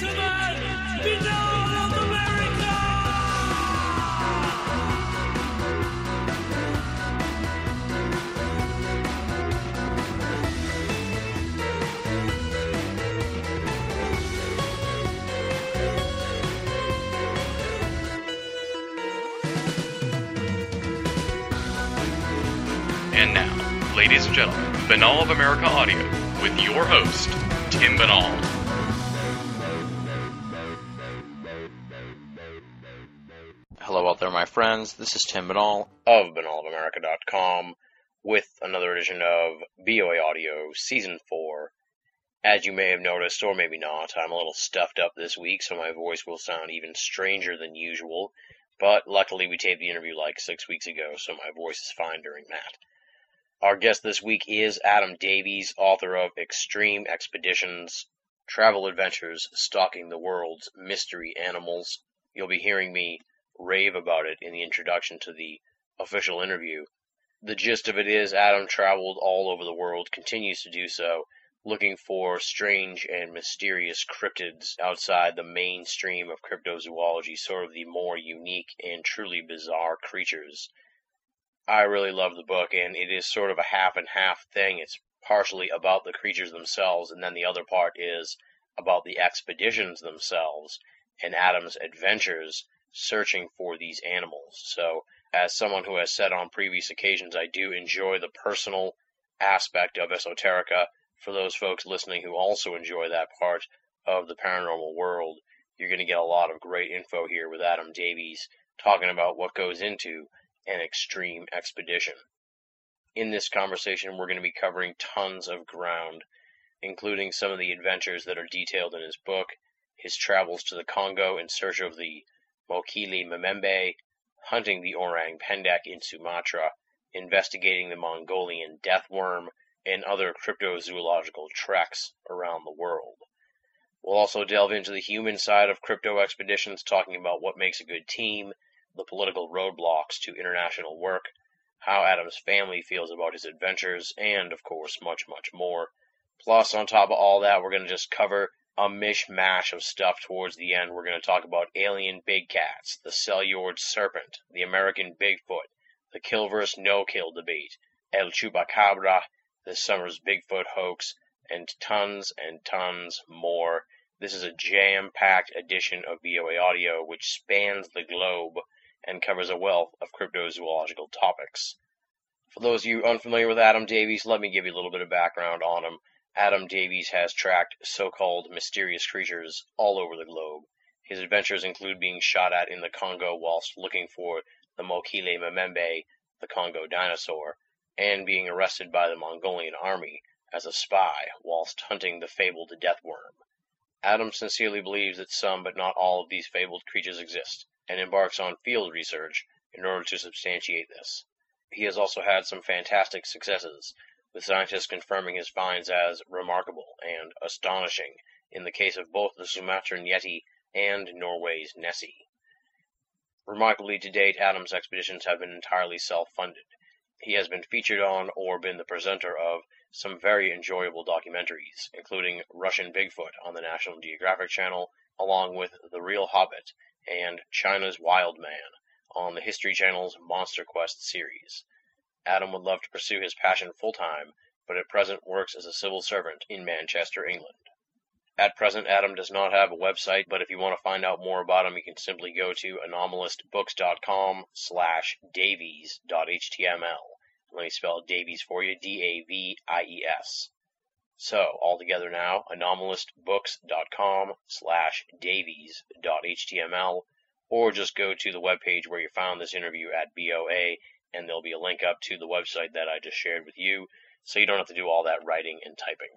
gentlemen, of America! And now, ladies and gentlemen, Binnall of America Audio with your host, Tim Binnall. My friends. This is Tim Binnall of BinnallofAmerica.com with another edition of BOA Audio Season 4. As you may have noticed, or maybe not, I'm a little stuffed up this week, so my voice will sound even stranger than usual. But luckily, we taped the interview like six weeks ago, so my voice is fine during that. Our guest this week is Adam Davies, author of Extreme Expeditions Travel Adventures Stalking the World's Mystery Animals. You'll be hearing me rave about it in the introduction to the official interview. The gist of it is Adam traveled all over the world, continues to do so, looking for strange and mysterious cryptids outside the mainstream of cryptozoology, sort of the more unique and truly bizarre creatures. I really love the book, and it is sort of a half and half thing. It's partially about the creatures themselves, and then the other part is about the expeditions themselves and Adam's adventures searching for these animals. So, as someone who has said on previous occasions, I do enjoy the personal aspect of esoterica. For those folks listening who also enjoy that part of the paranormal world, you're going to get a lot of great info here with Adam Davies talking about what goes into an extreme expedition. In this conversation, we're going to be covering tons of ground, including some of the adventures that are detailed in his book, his travels to the Congo in search of the Mokele Mbembe, hunting the orang pendek in Sumatra, investigating the Mongolian death worm, and other cryptozoological treks around the world. We'll also delve into the human side of crypto expeditions, talking about what makes a good team, the political roadblocks to international work, how Adam's family feels about his adventures, and, of course, much, much more. Plus, on top of all that, we're going to just cover a mishmash of stuff towards the end. We're going to talk about alien big cats, the Seljord serpent, the American Bigfoot, the kill versus no kill debate, El Chupacabra, this summer's Bigfoot hoax, and tons and tons more. This is a jam packed edition of BOA Audio which spans the globe and covers a wealth of cryptozoological topics. For those of you unfamiliar with Adam Davies, let me give you a little bit of background on him. Adam Davies has tracked so called mysterious creatures all over the globe. His adventures include being shot at in the Congo whilst looking for the Mokele Mbembe, the Congo dinosaur, and being arrested by the Mongolian army as a spy whilst hunting the fabled death worm. Adam sincerely believes that some but not all of these fabled creatures exist, and embarks on field research in order to substantiate this. He has also had some fantastic successes, with scientists confirming his finds as remarkable and astonishing in the case of both the Sumatran Yeti and Norway's Nessie. Remarkably to date, Adam's expeditions have been entirely self-funded. He has been featured on or been the presenter of some very enjoyable documentaries, including Russian Bigfoot on the National Geographic Channel, along with The Real Hobbit and China's Wild Man on the History Channel's Monster Quest series. Adam would love to pursue his passion full time, but at present works as a civil servant in Manchester, England. At present, Adam does not have a website, but if you want to find out more about him, you can simply go to anomalistbooks.com slash davies.html. Let me spell Davies for you, D-A-V-I-E-S. So, all together now, anomalistbooks.com slash davies.html, or just go to the webpage where you found this interview at BOA, and there'll be a link up to the website that I just shared with you, so you don't have to do all that writing and typing.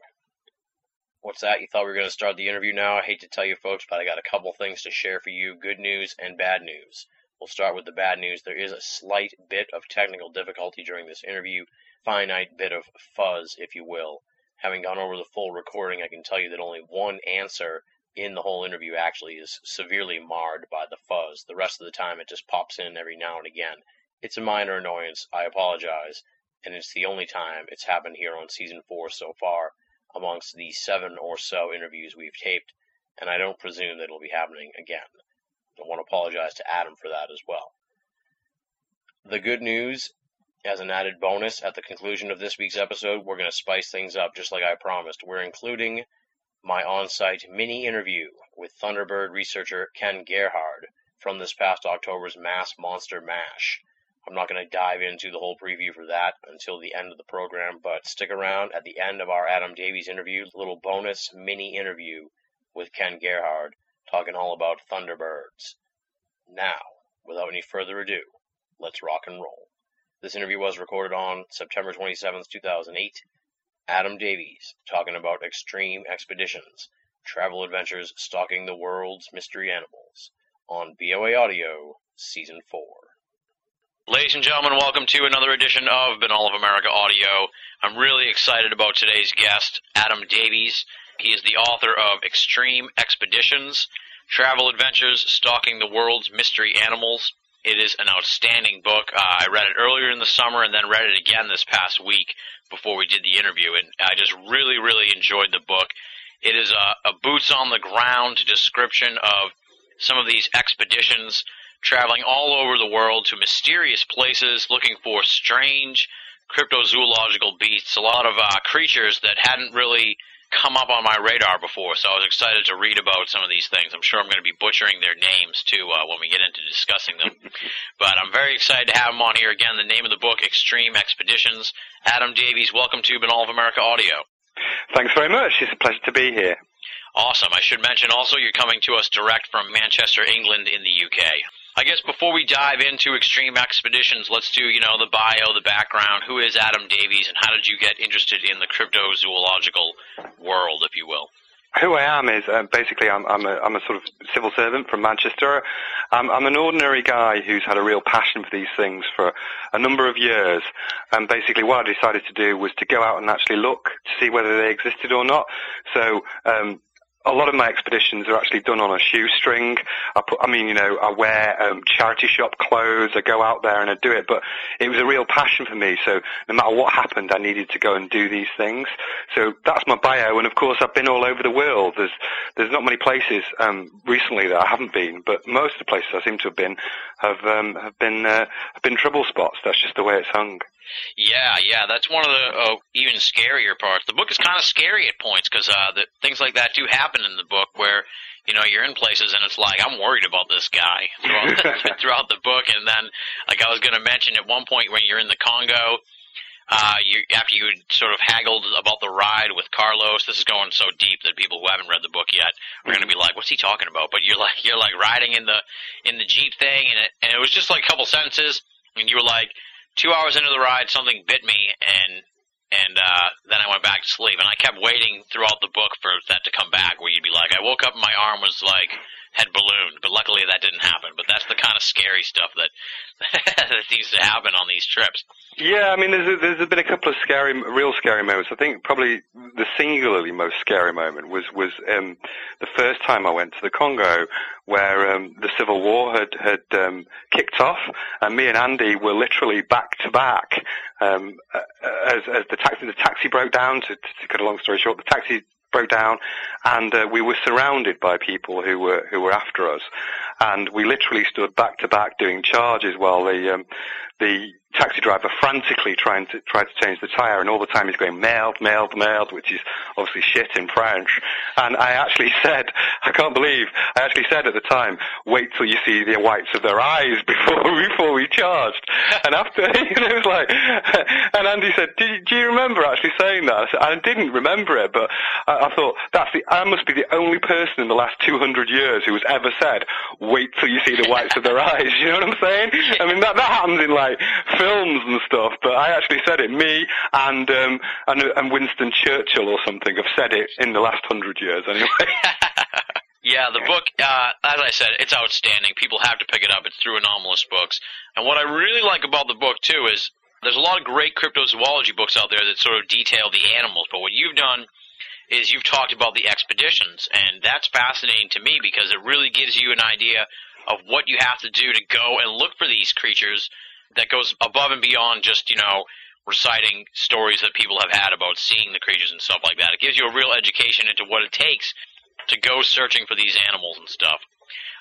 What's that? You thought we were going to start the interview now? I hate to tell you folks, but I got a couple things to share for you good news and bad news. We'll start with the bad news. There is a slight bit of technical difficulty during this interview, finite bit of fuzz, if you will. Having gone over the full recording, I can tell you that only one answer in the whole interview actually is severely marred by the fuzz. The rest of the time, it just pops in every now and again. It's a minor annoyance. I apologize. And it's the only time it's happened here on season four so far amongst the seven or so interviews we've taped. and I don't presume that it'll be happening again. I want to apologize to Adam for that as well. The good news, as an added bonus at the conclusion of this week's episode, we're going to spice things up just like I promised. We're including my on site mini interview with Thunderbird researcher Ken Gerhard from this past October's Mass Monster Mash. I'm not going to dive into the whole preview for that until the end of the program, but stick around at the end of our Adam Davies interview, little bonus mini interview with Ken Gerhard, talking all about Thunderbirds. Now, without any further ado, let's rock and roll. This interview was recorded on September 27th, 2008. Adam Davies talking about extreme expeditions, travel adventures stalking the world's mystery animals on BOA Audio Season 4. Ladies and gentlemen, welcome to another edition of Binnall of America Audio. I'm really excited about today's guest, Adam Davies. He is the author of Extreme Expeditions, Travel Adventures Stalking the World's Mystery Animals. It is an outstanding book. Uh, I read it earlier in the summer and then read it again this past week before we did the interview, and I just really, really enjoyed the book. It is a, a boots on the ground description of some of these expeditions traveling all over the world to mysterious places looking for strange cryptozoological beasts, a lot of uh, creatures that hadn't really come up on my radar before, so I was excited to read about some of these things. I'm sure I'm going to be butchering their names too uh, when we get into discussing them. but I'm very excited to have him on here again. The name of the book, Extreme Expeditions. Adam Davies, welcome to Binnall of America Audio. Thanks very much. It's a pleasure to be here. Awesome. I should mention also you're coming to us direct from Manchester, England in the UK. I guess before we dive into extreme expeditions, let's do, you know, the bio, the background. Who is Adam Davies and how did you get interested in the cryptozoological world, if you will? Who I am is uh, basically I'm, I'm, a, I'm a sort of civil servant from Manchester. I'm, I'm an ordinary guy who's had a real passion for these things for a number of years. And basically what I decided to do was to go out and actually look to see whether they existed or not. So um, a lot of my expeditions are actually done on a shoestring. I put, I mean, you know, I wear um, charity shop clothes. I go out there and I do it. But it was a real passion for me. So no matter what happened, I needed to go and do these things. So that's my bio. And of course, I've been all over the world. There's there's not many places um, recently that I haven't been, but most of the places I seem to have been have um, have been uh, have been trouble spots. That's just the way it's hung. Yeah, yeah, that's one of the uh, even scarier parts. The book is kind of scary at points because uh, the, things like that do happen in the book where you know you're in places and it's like I'm worried about this guy throughout the, throughout the book, and then like I was going to mention at one point when you're in the Congo. Uh, you, after you sort of haggled about the ride with Carlos, this is going so deep that people who haven't read the book yet are going to be like, "What's he talking about?" But you're like, you're like riding in the in the jeep thing, and it and it was just like a couple sentences, and you were like, two hours into the ride, something bit me, and and uh, then I went back to sleep. And I kept waiting throughout the book for that to come back, where you'd be like, I woke up and my arm was like had ballooned, but luckily that didn't happen. But that's the kind of scary stuff that that seems to happen on these trips. Yeah, I mean, there's a, there's been a couple of scary, real scary moments. I think probably the singularly most scary moment was was um, the first time I went to the Congo, where um, the civil war had had um, kicked off, and me and Andy were literally back to back um, as as the taxi the taxi broke down. To, to cut a long story short, the taxi broke down, and uh, we were surrounded by people who were who were after us, and we literally stood back to back doing charges while the um, the taxi driver frantically trying to try to change the tire, and all the time he's going merde, merde, merde, which is obviously shit in French. And I actually said, I can't believe, I actually said at the time, wait till you see the whites of their eyes before before we charged. And after, you know, it was like, and Andy said, do you, do you remember actually saying that? I, said, I didn't remember it, but I, I thought that's the, I must be the only person in the last 200 years who has ever said, wait till you see the whites of their eyes. You know what I'm saying? I mean, that that happens in like films and stuff, but I actually said it. Me and um, and, and Winston Churchill or something have said it in the last hundred years, anyway. yeah, the book, uh, as I said, it's outstanding. People have to pick it up. It's through Anomalist Books, and what I really like about the book too is there's a lot of great cryptozoology books out there that sort of detail the animals, but what you've done is you've talked about the expeditions, and that's fascinating to me because it really gives you an idea of what you have to do to go and look for these creatures that goes above and beyond just you know reciting stories that people have had about seeing the creatures and stuff like that. It gives you a real education into what it takes to go searching for these animals and stuff.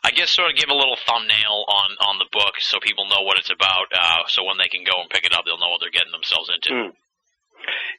I guess sort of give a little thumbnail on on the book so people know what it's about. Uh, so when they can go and pick it up, they'll know what they're getting themselves into. Mm.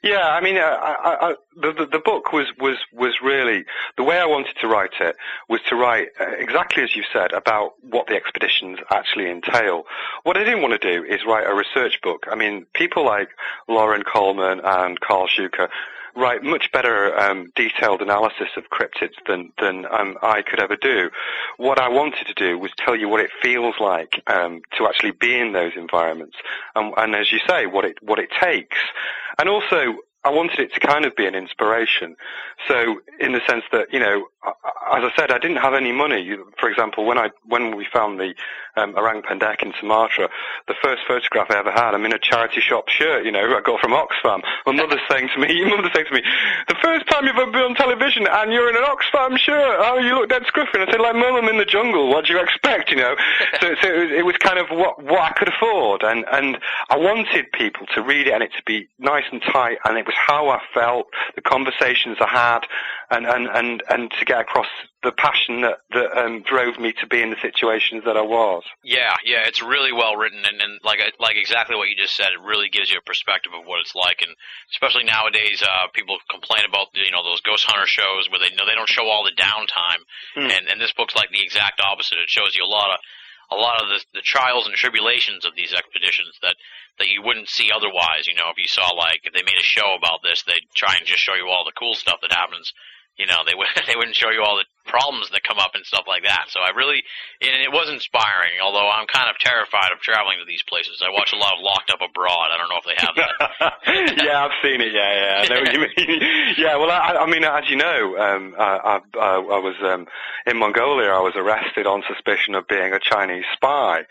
Yeah, I mean, uh, I, I, the, the book was was was really the way I wanted to write it was to write uh, exactly as you said about what the expeditions actually entail. What I didn't want to do is write a research book. I mean, people like Loren Coleman and Karl Shuker write much better um, detailed analysis of cryptids than than um, I could ever do. What I wanted to do was tell you what it feels like um, to actually be in those environments, and, and as you say, what it what it takes, and also I wanted it to kind of be an inspiration. So, in the sense that, you know, as I said, I didn't have any money. For example, when I when we found the um, orang pendek in Sumatra, the first photograph I ever had, I'm in a charity shop shirt, you know, I got from Oxfam. My mother's saying to me, your mother's saying to me, the first time you've ever been on television and you're in an Oxfam shirt, oh, you look dead scruffy. And I said, like, mum, I'm in the jungle. What do you expect, you know? so, so it was, it was kind of what what I could afford, and and I wanted people to read it and it to be nice and tight, and it was how I felt, the conversations I had, and and and and to get across the passion that that um, drove me to be in the situations that I was. Yeah, yeah, it's really well written, and, and like like exactly what you just said. It really gives you a perspective of what it's like, and especially nowadays, uh, people complain about you know those ghost hunter shows where they know they don't show all the downtime, Hmm. and and this book's like the exact opposite. It shows you a lot of a lot of the, the trials and tribulations of these expeditions that that you wouldn't see otherwise. You know, if you saw like if they made a show about this, they'd try and just show you all the cool stuff that happens. You know, they would they wouldn't show you all the problems that come up and stuff like that. So I really, and it was inspiring. Although I'm kind of terrified of traveling to these places. I watch a lot of Locked Up Abroad. I don't know if they have that. yeah, I've seen it. Yeah, yeah, I know what you mean. yeah, well, I, I mean, as you know, um, I, I, I was um, in Mongolia. I was arrested on suspicion of being a Chinese spy,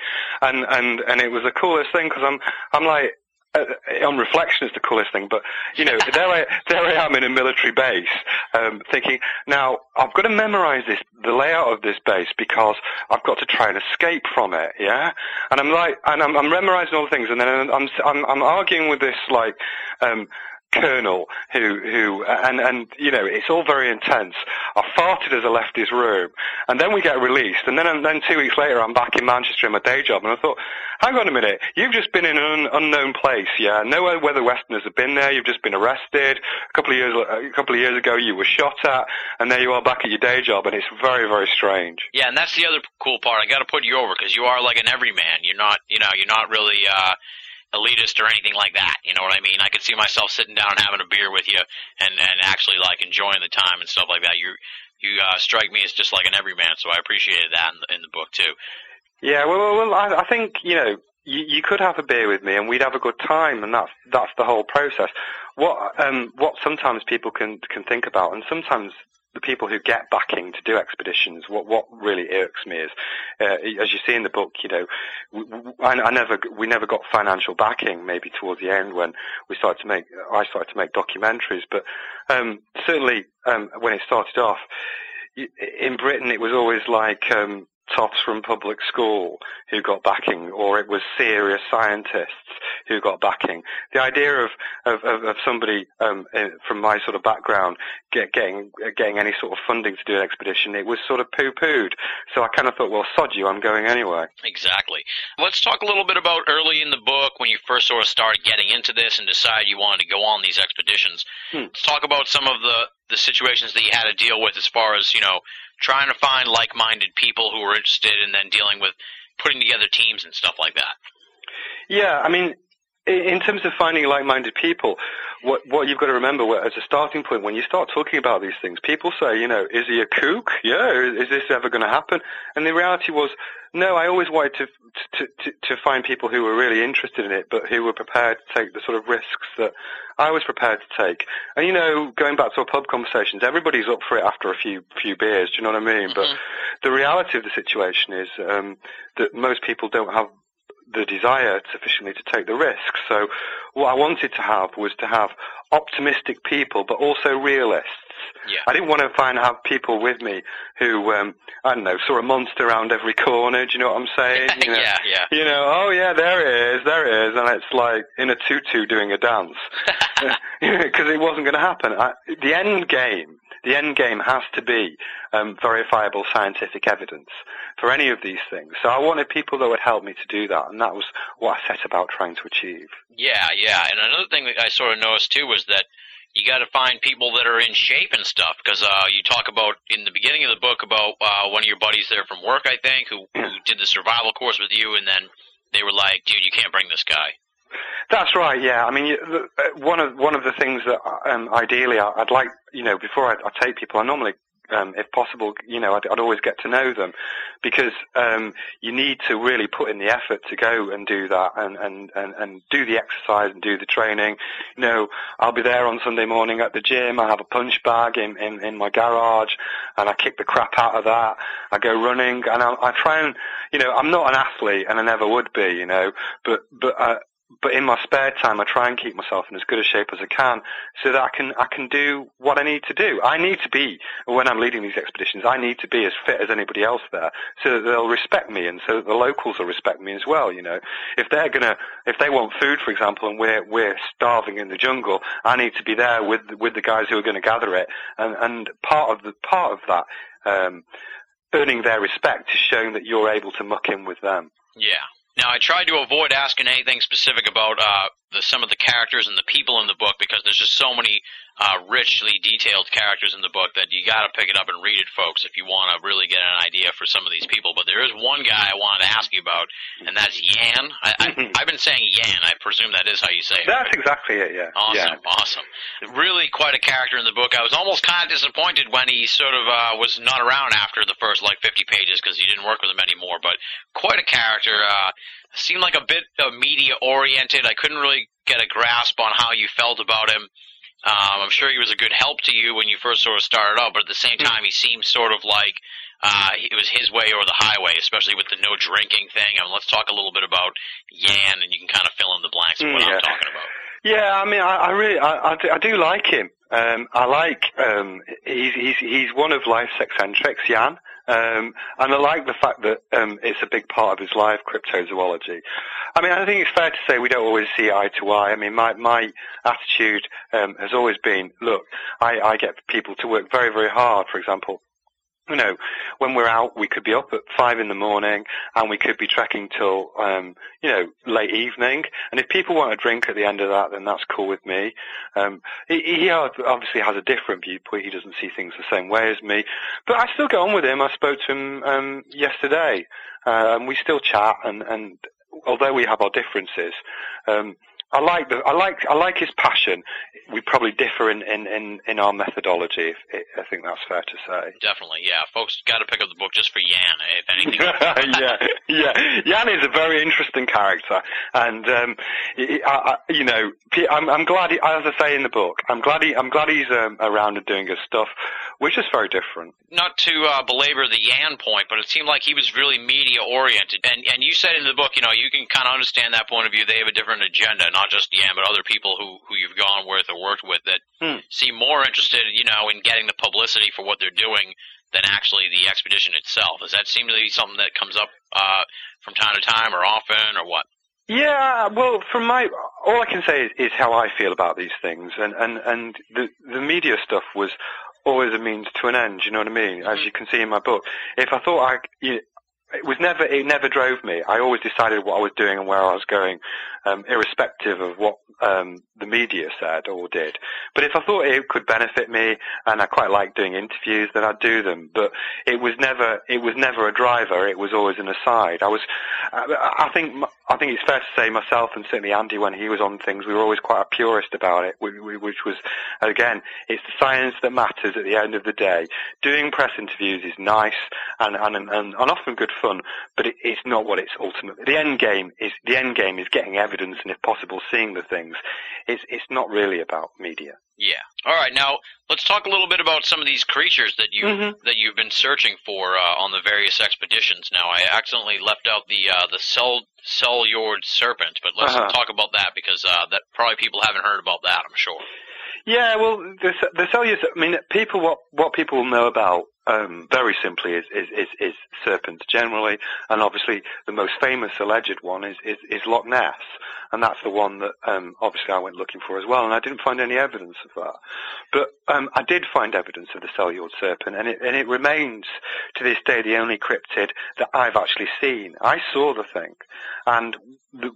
and and and it was the coolest thing because I'm I'm like uh, on reflection is the coolest thing, but you know, there I there I am in a military base, um, thinking now I've got to memorize this the layout of this base because I've got to try and escape from it, yeah. And I'm like, and I'm, I'm memorizing all the things, and then I'm I'm I'm arguing with this like. Um, colonel who who and and you know it's all very intense. I farted as I left his room, and then we get released, and then and then two weeks later I'm back in Manchester in my day job, and I thought, hang on a minute, you've just been in an un- unknown place, yeah, no weather Westerners have been there, you've just been arrested. A couple of years a couple of years ago you were shot at, and there you are back at your day job, and it's very very strange. Yeah, and that's the other cool part. I got to put you over because you are like an everyman. You're not, you know, you're not really uh, elitist or anything like that. You know what I mean? I could see myself sitting down and having a beer with you and and actually like enjoying the time and stuff like that. You you uh, strike me as just like an everyman, so I appreciated that in the, in the book too. Yeah, well, well, I, I think you know you, you could have a beer with me and we'd have a good time, and that's that's the whole process. What um what sometimes people can can think about, and sometimes the people who get backing to do expeditions, what what really irks me is, uh, as you see in the book, you know, we, I, I never we never got financial backing. Maybe towards the end when we started to make I started to make documentaries, but um, certainly um, when it started off in Britain, it was always like um, tops from public school who got backing, or it was serious scientists who got backing. The idea of of, of, of somebody um, from my sort of background get, getting getting any sort of funding to do an expedition, it was sort of poo-pooed. So I kind of thought, well, sod you, I'm going anyway. Exactly. Let's talk a little bit about early in the book when you first sort of started getting into this and decided you wanted to go on these expeditions. Hmm. Let's talk about some of the the situations that you had to deal with as far as you know trying to find like-minded people who are interested and then dealing with putting together teams and stuff like that. Yeah, I mean, in terms of finding like-minded people, what what you've got to remember as a starting point when you start talking about these things, people say, you know, is he a kook? Yeah, is, is this ever going to happen? And the reality was, no. I always wanted to, to to to find people who were really interested in it, but who were prepared to take the sort of risks that I was prepared to take. And you know, going back to our pub conversations, everybody's up for it after a few few beers. Do you know what I mean? Mhm. But the reality of the situation is um, that most people don't have the desire sufficiently to take the risk. So what I wanted to have was to have optimistic people, but also realists. Yeah. I didn't want to find have people with me who um, I don't know saw a monster around every corner. Do you know what I'm saying? You know, yeah, yeah. You know, oh yeah, there it is, there it is, and it's like in a tutu doing a dance because it wasn't going to happen. I, the end game the end game has to be um, verifiable scientific evidence for any of these things. So I wanted people that would help me to do that, and that was what I set about trying to achieve. Yeah, yeah. And another thing that I sort of noticed too was that you got to find people that are in shape and stuff because uh, you talk about in the beginning of the book about uh, one of your buddies there from work, I think, who, who did the survival course with you, and then they were like, "Dude, you can't bring this guy." That's right. Yeah. I mean, uh, one of one of the things that um, ideally I'd like, you know, before I, I take people, I normally, um, if possible, you know, I'd, I'd always get to know them because um, you need to really put in the effort to go and do that and, and, and, and do the exercise and do the training. You know, I'll be there on Sunday morning at the gym. I have a punch bag in, in, in my garage and I kick the crap out of that. I go running and I, I try and, you know, I'm not an athlete and I never would be, you know, but, but, uh, but in my spare time, I try and keep myself in as good a shape as I can, so that I can I can do what I need to do. I need to be when I'm leading these expeditions. I need to be as fit as anybody else there, so that they'll respect me, and so that the locals will respect me as well. You know, if they're gonna if they want food, for example, and we're we're starving in the jungle, I need to be there with with the guys who are going to gather it, and and part of the part of that. Um, Earning their respect is showing that you're able to muck in with them. Yeah. Now I tried to avoid asking anything specific about uh, the, some of the characters and the people in the book because there's just so many uh, richly detailed characters in the book that you got to pick it up and read it, folks, if you want to really get an idea for some of these people. But there is one guy I wanted to ask you about, and that's Yan. I, I, I've been saying Yan. I presume that is how you say it. That's exactly it. Yeah. Awesome, Yeah. awesome. Really quite a character in the book. I was almost kind of disappointed when he sort of uh, was not around after the first like 50 pages because he didn't work with him anymore. But quite a character. Uh, seemed like a bit uh, media oriented. I couldn't really get a grasp on how you felt about him. Um, I'm sure he was a good help to you when you first sort of started out, but at the same time, he seemed sort of like uh, it was his way or the highway, especially with the no drinking thing. I mean, let's talk a little bit about Yan, and you can kind of fill in the blanks of what Mm, I'm talking about. Yeah, I mean, I, I really, I, I, do, I do like him. Um, I like, um, he's, he's, he's one of life's eccentrics, Jan. Um, and I like the fact that, um, it's a big part of his life, cryptozoology. I mean, I think it's fair to say we don't always see eye to eye. I mean, my, my attitude, um, has always been, look, I, I get people to work very, very hard, for example. You know, when we're out, we could be up at five in the morning and we could be trekking till, um, you know, late evening. And if people want a drink at the end of that, then that's cool with me. Um, he, he obviously has a different viewpoint. He doesn't see things the same way as me. But I still get on with him. I spoke to him um, yesterday, and we still chat. And, and although we have our differences, um, I like the, I like I like his passion. We probably differ in in in, in our methodology. If, I think that's fair to say. Definitely, yeah. Folks got to pick up the book just for Yan, if anything. yeah, yeah. Jan is a very interesting character, and um, I, I, you know, I'm, I'm glad. He, as I say in the book, I'm glad he, I'm glad he's um, around and doing his stuff, which is very different. Not to uh, belabor the Yan point, but it seemed like he was really media oriented. And and you said in the book, you know, you can kind of understand that point of view. They have a different agenda, not just Yan, but other people who who you've gone with or worked with that Hmm. seem more interested, you know, in getting the publicity for what they're doing than actually the expedition itself. Does that seem to be something that comes up uh, from time to time, or often, or what? Yeah, well, from my, all I can say is, is how I feel about these things, and and and the the media stuff was always a means to an end. You know what I mean? As you can see in my book, if I thought I, you, it was never, it never drove me. I always decided what I was doing and where I was going, um, irrespective of what um, the media said or did. But if I thought it could benefit me, and I quite like doing interviews, then I'd do them. But it was never, it was never a driver. It was always an aside. I was, I, I think, I think it's fair to say myself and certainly Andy when he was on things, we were always quite a purist about it, wh- wh- which was, again, it's the science that matters at the end of the day. Doing press interviews is nice and, and, and, and often good fun, but it, it's not what it's ultimately. The end game is, the end game is getting evidence and if possible seeing the things. It's, it's not really about media. Yeah. All right. Now let's talk a little bit about some of these creatures that you Mhm. that you've been searching for uh, on the various expeditions. Now I accidentally left out the uh, the cell Seljord serpent, but let's Uh-huh. talk about that because uh, that probably people haven't heard about that. I'm sure. Yeah, well, the the Seljord. I mean, people. What what people know about um, very simply is, is is is serpents generally, and obviously the most famous alleged one is is, is Loch Ness. And that's the one that um, obviously I went looking for as well, and I didn't find any evidence of that. But um, I did find evidence of the Seljord serpent, and it, and it remains to this day the only cryptid that I've actually seen. I saw the thing, and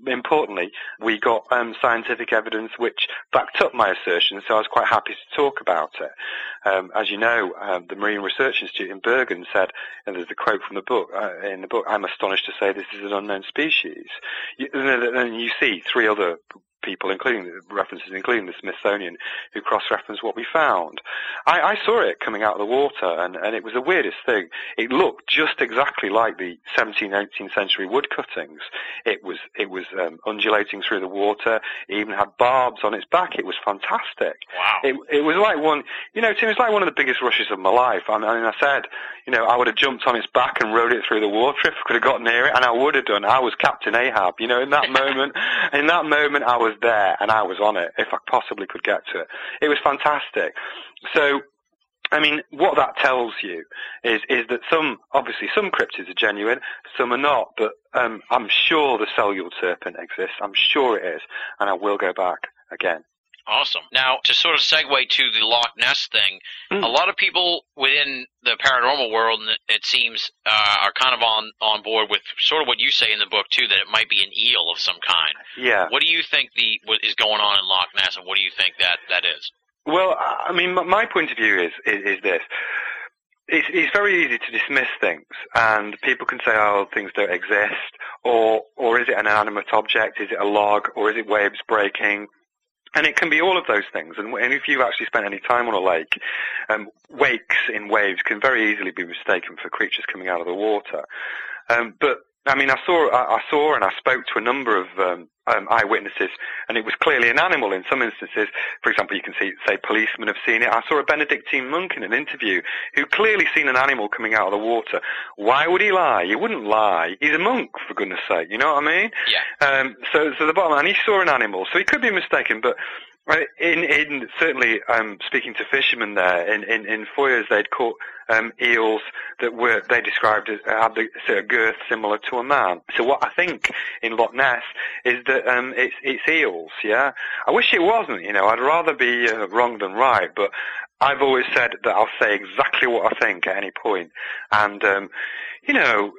importantly, we got um, scientific evidence which backed up my assertion, so I was quite happy to talk about it. Um, as you know, um, the Marine Research Institute in Bergen said, and there's a quote from the book, uh, in the book, I'm astonished to say this is an unknown species. You, and you see three other people, including references, including the Smithsonian, who cross-referenced what we found. I, I saw it coming out of the water, and, and it was the weirdest thing. It looked just exactly like the 17th, 18th century wood cuttings. It was it was um, undulating through the water. It even had barbs on its back. It was fantastic. Wow. It it was like one, you know, Tim. It was like one of the biggest rushes of my life. I mean, I said, you know, I would have jumped on its back and rode it through the water if I could have got near it, and I would have done. I was Captain Ahab. You know, in that moment, in that moment, I was there and I was on it if I possibly could get to it. It was fantastic. So I mean, what that tells you is is that some, obviously, some cryptids are genuine, some are not. But um, I'm sure the Seljord serpent exists. I'm sure it is, and I will go back again. Awesome. Now, to sort of segue to the Loch Ness thing, Mm. a lot of people within the paranormal world, and it seems, uh, are kind of on on board with sort of what you say in the book too, that it might be an eel of some kind. Yeah. What do you think the what is going on in Loch Ness, and what do you think that that is? Well, I mean, my point of view is is, is this. It's, it's very easy to dismiss things, and people can say, "Oh, things don't exist," or or is it an animate object? Is it a log? Or is it waves breaking? And it can be all of those things. And, and if you've actually spent any time on a lake, um, wakes in waves can very easily be mistaken for creatures coming out of the water. Um, but I mean, I saw, I, I saw, and I spoke to a number of um, um, eyewitnesses, and it was clearly an animal. In some instances, for example, you can see, say, policemen have seen it. I saw a Benedictine monk in an interview who clearly seen an animal coming out of the water. Why would he lie? He wouldn't lie. He's a monk, for goodness sake. You know what I mean? Yeah. Um, so, so the bottom line, he saw an animal, so he could be mistaken, but in, in certainly, um, speaking to fishermen there in in, in Foyers, they'd caught um, eels that were they described as had the sort of girth similar to a man. So what I think in Loch Ness is that um, it's it's eels. Yeah, I wish it wasn't. You know, I'd rather be uh, wrong than right, but. I've always said that I'll say exactly what I think at any point, and um, you know,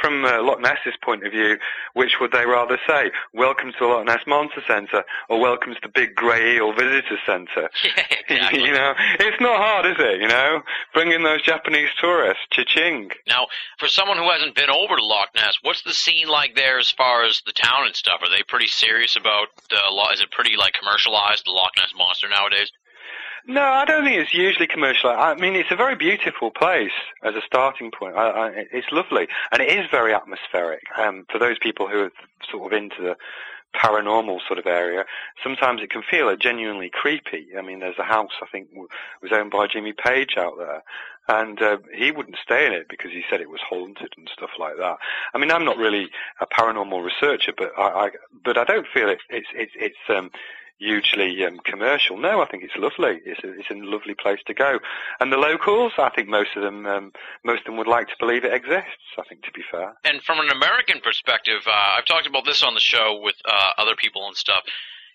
from uh, Loch Ness's point of view, which would they rather say? Welcome to the Loch Ness Monster Centre, or welcome to the Big Grey Eel Visitor Centre? exactly. you know, it's not hard, is it? You know, bring in those Japanese tourists, cha-ching. Now, for someone who hasn't been over to Loch Ness, what's the scene like there as far as the town and stuff? Are they pretty serious about the law? Is it pretty like commercialized, the Loch Ness monster nowadays? No, I don't think it's hugely commercial. I mean, it's a very beautiful place as a starting point. I, I, it's lovely, and it is very atmospheric. Um, for those people who are sort of into the paranormal sort of area, sometimes it can feel genuinely creepy. I mean, there's a house I think was owned by Jimmy Page out there, and uh, he wouldn't stay in it because he said it was haunted and stuff like that. I mean, I'm not really a paranormal researcher, but I, I but I don't feel it, it's it's it's um, hugely um, commercial. No, I think it's lovely. It's a, it's a lovely place to go. And the locals, I think most of them, um, most of them would like to believe it exists. I think, to be fair. And from an American perspective, uh, I've talked about this on the show with uh, other people and stuff.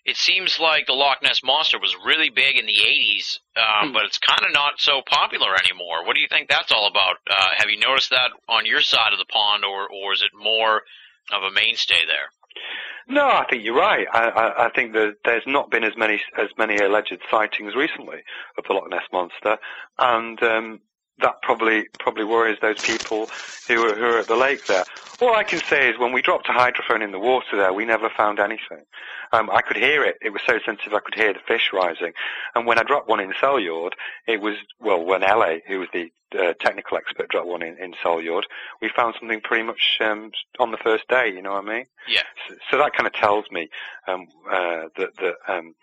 It seems like the Loch Ness monster was really big in the 80s, um, Hmm. but it's kind of not so popular anymore. What do you think that's all about? Uh, have you noticed that on your side of the pond, or or is it more of a mainstay there? No, I think you're right. I, I, I think that there's not been as many as many alleged sightings recently of the Loch Ness monster, and um, that probably probably worries those people who are, who are at the lake there. All I can say is when we dropped a hydrophone in the water there, we never found anything. Um, I could hear it. It was so sensitive I could hear the fish rising. And when I dropped one in Seljord, it was, well, when LA, who was the uh, technical expert, dropped one in, in Seljord, we found something pretty much um, on the first day, you know what I mean? Yeah. So, so that kind of tells me um, uh, that, that um,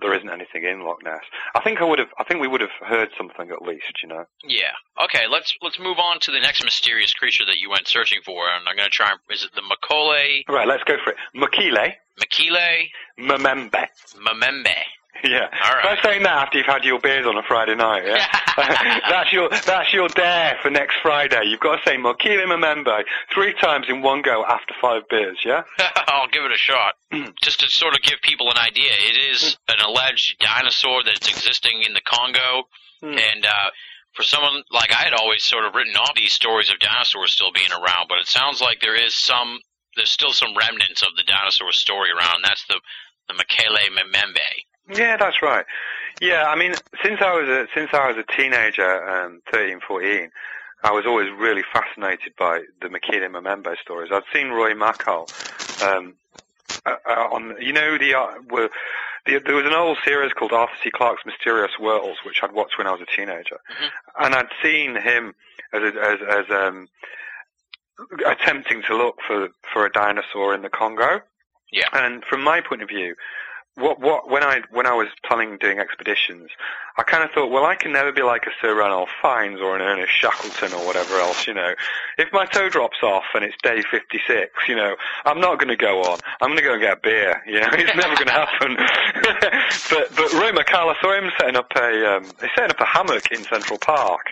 there isn't anything in Loch Ness. I think I would have. I think we would have heard something at least. You know. Yeah. Okay. Let's let's move on to the next mysterious creature that you went searching for, and I'm going to try. and Is it the Macaulay, Right. Let's go for it. Makile Makile, Mamembe. Mamembe? Yeah. All right. Try saying that after you've had your beers on a Friday night, yeah? that's your that's your dare for next Friday. You've got to say Mokile Memembe three times in one go after five beers, yeah? I'll give it a shot. Just to sort of give people an idea, it is an alleged dinosaur that's existing in the Congo, Hmm. and uh, for someone like I had always sort of written off these stories of dinosaurs still being around, but it sounds like there is some, there's still some remnants of the dinosaur story around. That's the the Mekele Memembe. Yeah, that's right. Yeah, I mean, since I was a, since I was a teenager, um, 13, 14, I was always really fascinated by the Makita Memembe stories. I'd seen Roy Mackal, um, uh, uh, on, you know, the, uh, were, the, there was an old series called Arthur C. Clarke's Mysterious Worlds, which I'd watched when I was a teenager. And I'd seen him as, a, as, as, um, attempting to look for, for a dinosaur in the Congo. Yeah. And from my point of view, what what when I when I was planning doing expeditions, I kind of thought, well, I can never be like a Sir Ranulph Fiennes or an Ernest Shackleton or whatever else, you know. If my toe drops off and it's day 56, you know, I'm not going to go on. I'm going to go and get a beer, you know. It's never going to happen. but but Roy Mackal, I saw him setting up a um, he's setting up a hammock in Central Park,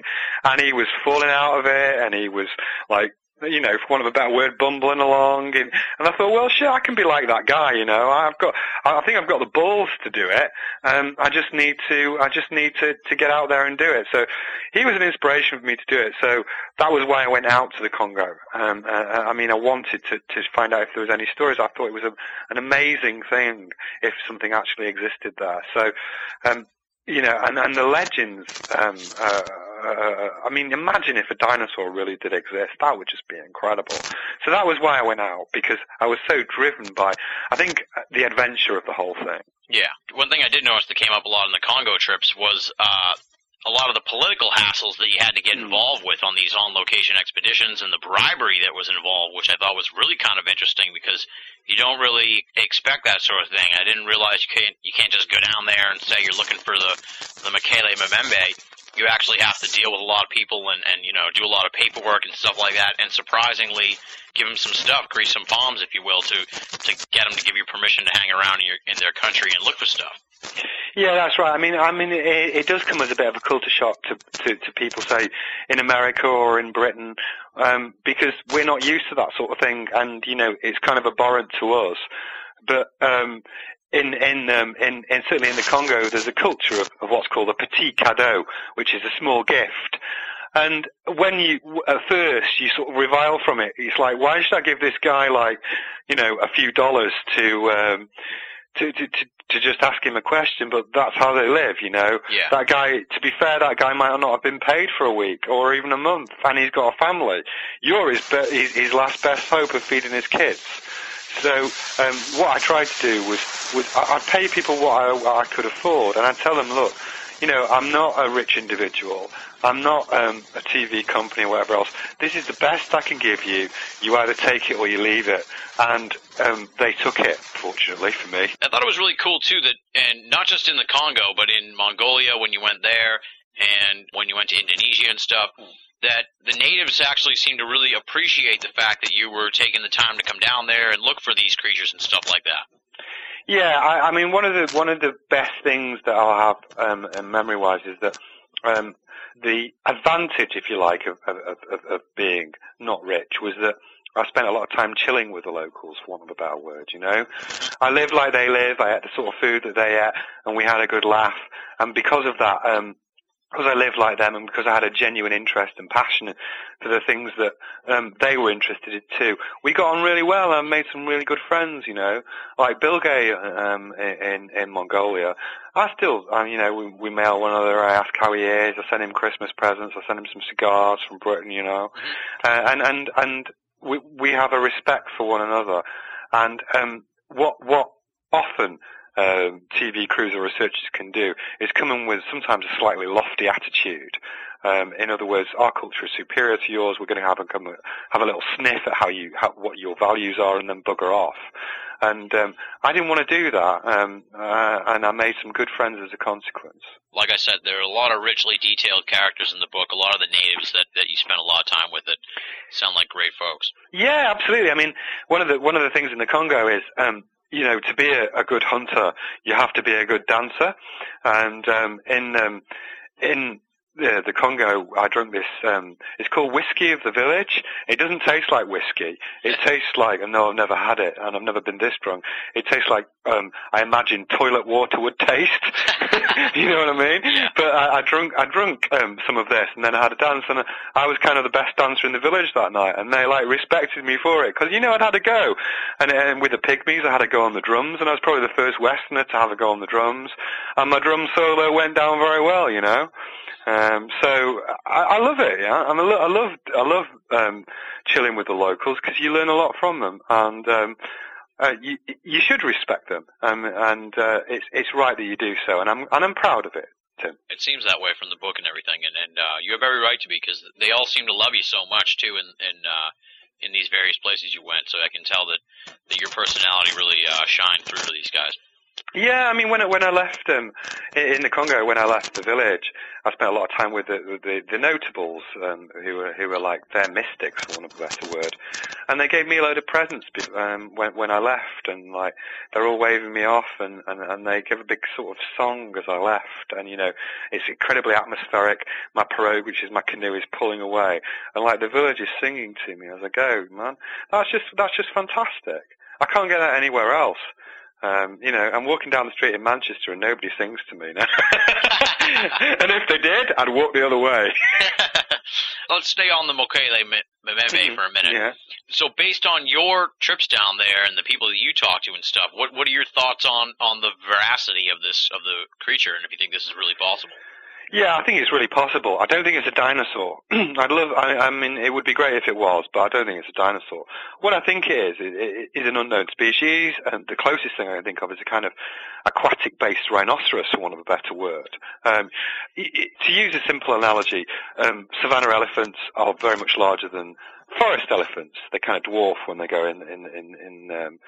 and he was falling out of it, and he was like you know, for want of a better word, bumbling along. And, and I thought, well, shit, I can be like that guy, you know. I've got, I think I've got the balls to do it. Um, I just need to, I just need to, to get out there and do it. So he was an inspiration for me to do it. So that was why I went out to the Congo. Um, uh, I mean, I wanted to, to find out if there was any stories. I thought it was a, an amazing thing if something actually existed there. So, um, you know, and, and the legends, um, uh, uh, I mean, imagine if a dinosaur really did exist. That would just be incredible. So that was why I went out, because I was so driven by, I think, the adventure of the whole thing. Yeah. One thing I did notice that came up a lot in the Congo trips was uh, a lot of the political hassles that you had to get involved with on these on-location expeditions and the bribery that was involved, which I thought was really kind of interesting because you don't really expect that sort of thing. I didn't realize you can't you can't just go down there and say you're looking for the the Mekele Memembe. You actually have to deal with a lot of people and and you know do a lot of paperwork and stuff like that. And surprisingly, give them some stuff, grease some palms, if you will, to to get them to give you permission to hang around in your in their country and look for stuff. Yeah, that's right. I mean, I mean, it, it does come as a bit of a culture shock to, to, to people, say, in America or in Britain, um, because we're not used to that sort of thing, and you know, it's kind of abhorrent to us. But um, in in, um, in in certainly in the Congo, there's a culture of, of what's called a petit cadeau, which is a small gift. And when you, at first, you sort of revile from it. It's like, why should I give this guy like, you know, a few dollars to, um, to, to, to, to just ask him a question, but that's how they live, you know. Yeah. That guy, to be fair, that guy might not have been paid for a week or even a month, and he's got a family. You're his, be- his, his last best hope of feeding his kids. So um, what I tried to do was, was I- I'd pay people what I, what I could afford, and I'd tell them, look, you know, I'm not a rich individual. I'm not um, a TV company or whatever else. This is the best I can give you. You either take it or you leave it. And um, they took it, fortunately for me. I thought it was really cool too that, and not just in the Congo, but in Mongolia when you went there, and when you went to Indonesia and stuff, that the natives actually seem to really appreciate the fact that you were taking the time to come down there and look for these creatures and stuff like that. Yeah, I, I mean, one of the one of the best things that I'll have um, memory-wise is that um, the advantage, if you like, of, of, of, of being not rich was that I spent a lot of time chilling with the locals, for want of a better word, you know. I lived like they live, I ate the sort of food that they ate, and we had a good laugh. And because of that, um, because I lived like them and because I had a genuine interest and passion for the things that um, they were interested in too, we got on really well and made some really good friends, you know. Like Bill Gay um, in, in Mongolia, I still, um, you know, we, we mail one another. I ask how he is. I send him Christmas presents. I send him some cigars from Britain, you know, uh, and and and we we have a respect for one another. And um, what what often um, TV crews or researchers can do is come in with sometimes a slightly lofty attitude. Um, in other words, our culture is superior to yours. We're going to have a come, have a little sniff at how you how, what your values are, and then bugger off. And um, I didn't want to do that, um, uh, and I made some good friends as a consequence. Like I said, there are a lot of richly detailed characters in the book. A lot of the natives that, that you spent a lot of time with that sound like great folks. Yeah, absolutely. I mean, one of the one of the things in the Congo is um, you know, to be a, a good hunter, you have to be a good dancer. And um, in um, in the, the Congo, I drank this. Um, it's called whiskey of the village. It doesn't taste like whiskey. It tastes like, and no, I've never had it, and I've never been this drunk. It tastes like um, I imagine toilet water would taste. you know what I mean? Yeah. But I, I drunk, I drunk um, some of this, and then I had a dance, and I was kind of the best dancer in the village that night, and they like respected me for it because you know I'd had a go, and, and with the pygmies I had a go on the drums, and I was probably the first Westerner to have a go on the drums, and my drum solo went down very well, you know. Um, so I, I love it. Yeah, and I, lo- I love I love um, chilling with the locals because you learn a lot from them, and um, uh, you you should respect them, um, and uh, it's it's right that you do so, and I'm and I'm proud of it, Tim. It seems that way from the book and everything, and and uh, you have every right to be because they all seem to love you so much too, in in uh, in these various places you went. So I can tell that that your personality really uh, shined through to these guys. Yeah, I mean, when I, when I left um, in the Congo, when I left the village, I spent a lot of time with the the, the notables um, who were who were like their mystics, for want of a better word, and they gave me a load of presents um, when when I left, and like they're all waving me off, and, and and they give a big sort of song as I left, and you know, it's incredibly atmospheric. My pirogue, which is my canoe, is pulling away, and like the village is singing to me as I go. Man, that's just that's just fantastic. I can't get that anywhere else. Um, you know, I'm walking down the street in Manchester and nobody sings to me now. and if they did, I'd walk the other way. Let's stay on the Mokele Mbembe for a minute. Yeah. So, based on your trips down there and the people that you talk to and stuff, what what are your thoughts on on the veracity of this of the creature, and if you think this is really possible? Yeah, I think it's really possible. I don't think it's a dinosaur. I'd love. I, I mean, it would be great if it was, but I don't think it's a dinosaur. What I think it is is, is an unknown species, and the closest thing I can think of is a kind of aquatic-based rhinoceros, for want of a better word. Um, i- i- to use a simple analogy, um, savanna elephants are very much larger than forest elephants. They kind of dwarf when they go in in in in, um,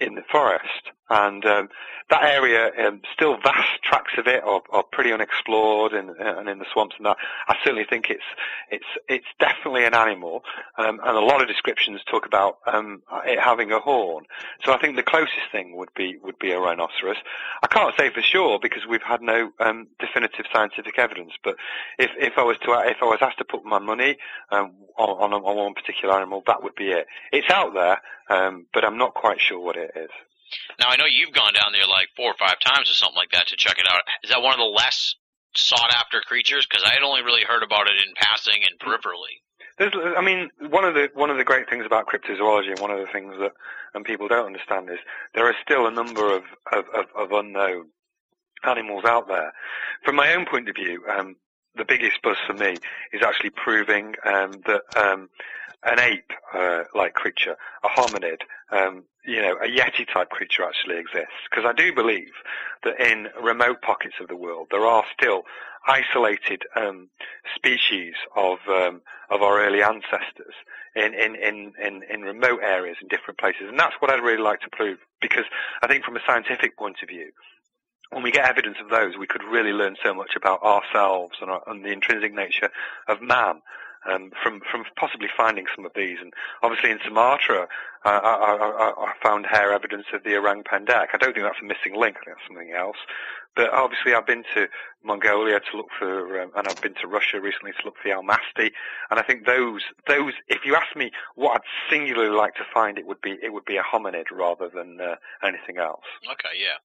in the forest, and um, that area, um, still vast tracts of it are, are pretty unexplored and, and in the swamps and that. I certainly think it's it's it's definitely an animal, um, and a lot of descriptions talk about um, it having a horn. So I think the closest thing would be would be a rhinoceros. I can't say for sure because we've had no um, definitive scientific evidence. But if if I was to if I was asked to put my money um, on, on on one particular animal, that would be it. It's out there, um, but I'm not quite sure what it is. Now, I know you've gone down there like four or five times or something like that to check it out. Is that one of the less sought after creatures? Because I had only really heard about it in passing and peripherally. There's, I mean, one of the one of the great things about cryptozoology, and one of the things that and people don't understand is there are still a number of of, of, of unknown animals out there. From my own point of view, um, the biggest buzz for me is actually proving um, that um, an ape-like creature, a hominid, um, you know, a yeti type creature actually exists. Because I do believe that in remote pockets of the world there are still isolated um, species of um, of our early ancestors in, in, in, in, in remote areas in different places, and that's what I'd really like to prove. Because I think from a scientific point of view, when we get evidence of those, we could really learn so much about ourselves and, our, and the intrinsic nature of man. Um, from from possibly finding some of these, and obviously in Sumatra, I, I, I, I found hair evidence of the orang pendek. I don't think that's a missing link. I think that's something else. But obviously, I've been to Mongolia to look for, um, and I've been to Russia recently to look for the almasti. And I think those those, if you ask me what I'd singularly like to find, it would be it would be a hominid rather than uh, anything else. Okay, yeah.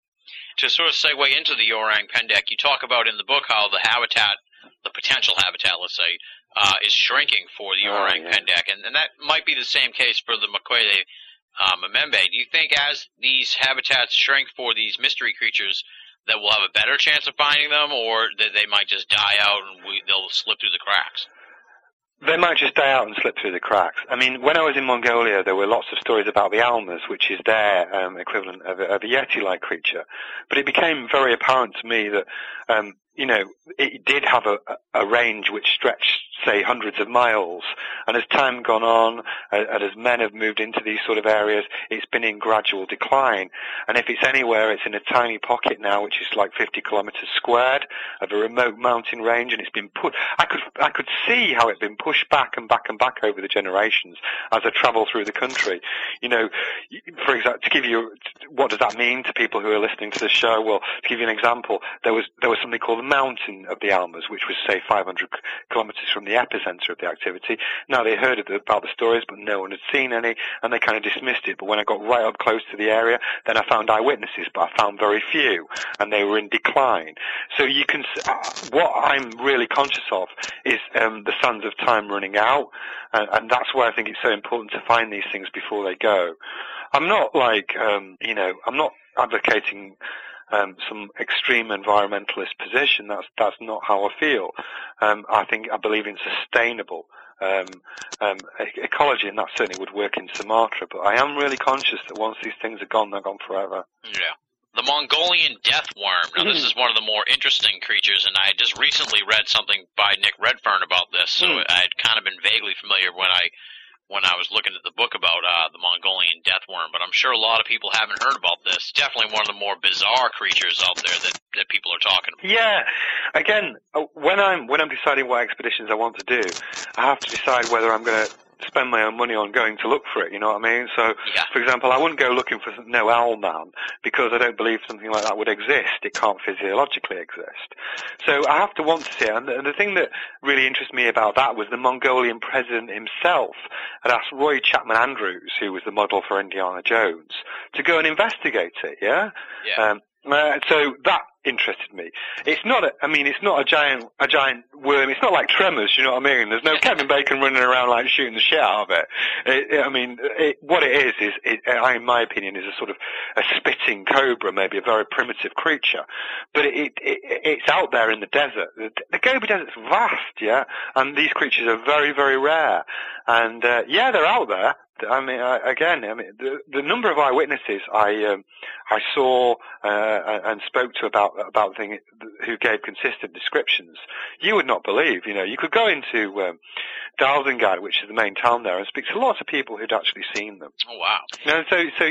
To sort of segue into the orang pendek, you talk about in the book how the habitat, the potential habitat, let's say, uh, is shrinking for the Oh, orang yeah. pendek, and, and that might be the same case for the Mokele uh, Mbembe. Do you think as these habitats shrink for these mystery creatures, that we'll have a better chance of finding them, or that they might just die out and we, they'll slip through the cracks? They might just die out and slip through the cracks. I mean, when I was in Mongolia, there were lots of stories about the almas, which is their um, equivalent of a, a yeti-like creature. But it became very apparent to me that um, you know, it did have a, a range which stretched, say, hundreds of miles. And as time gone on, and as men have moved into these sort of areas, it's been in gradual decline. And if it's anywhere, it's in a tiny pocket now, which is like 50 kilometers squared of a remote mountain range, and it's been put. I could I could see how it'd been pushed back and back and back over the generations as I travel through the country. You know, for example, to give you what does that mean to people who are listening to the show? Well, to give you an example, there was there was something called Mountain of the Almas, which was say 500 kilometers from the epicenter of the activity. Now they heard about the stories, but no one had seen any, and they kind of dismissed it. But when I got right up close to the area, then I found eyewitnesses, but I found very few, and they were in decline. So you can, what I'm really conscious of is um, the sands of time running out, and, and that's why I think it's so important to find these things before they go. I'm not like, um, you know, I'm not advocating um, some extreme environmentalist position. That's that's not how I feel. Um, I think I believe in sustainable um, um, ecology, and that certainly would work in Sumatra. But I am really conscious that once these things are gone, they're gone forever. Yeah. The Mongolian death worm. Now, this is one of the more interesting creatures, and I had just recently read something by Nick Redfern about this, so Hmm. I had kind of been vaguely familiar when I when I was looking at the book about uh, the Mongolian death worm. But I'm sure a lot of people haven't heard about this. Definitely one of the more bizarre creatures out there that that people are talking about. Yeah. Again, uh, when I'm when I'm deciding what expeditions I want to do, I have to decide whether I'm going to spend my own money on going to look for it. You know what I mean? So, Yeah. for example, I wouldn't go looking for no owl man because I don't believe something like that would exist. It can't physiologically exist. So I have to want to see it. And the, and the thing that really interests me about that was the Mongolian president himself had asked Roy Chapman Andrews, who was the model for Indiana Jones, to go and investigate it. Yeah. Yeah. Um, uh, so that interested me. It's not a, I mean, it's not a giant, a giant worm. It's not like Tremors, you know what I mean? There's no Kevin Bacon running around like shooting the shit out of it. it, it I mean, it, what it is, is, it, in my opinion, is a sort of a spitting cobra, maybe a very primitive creature. But it it's out there in the desert. The, the Gobi Desert's vast, yeah? And these creatures are very, very rare. And, uh, yeah, they're out there. I mean, uh, again, I mean, the, the number of eyewitnesses I um, I saw uh, and spoke to about about the thing who gave consistent descriptions, you would not believe. You know, you could go into um, Dalanzadgad, which is the main town there, and speak to lots of people who'd actually seen them. Oh wow. You know, so so,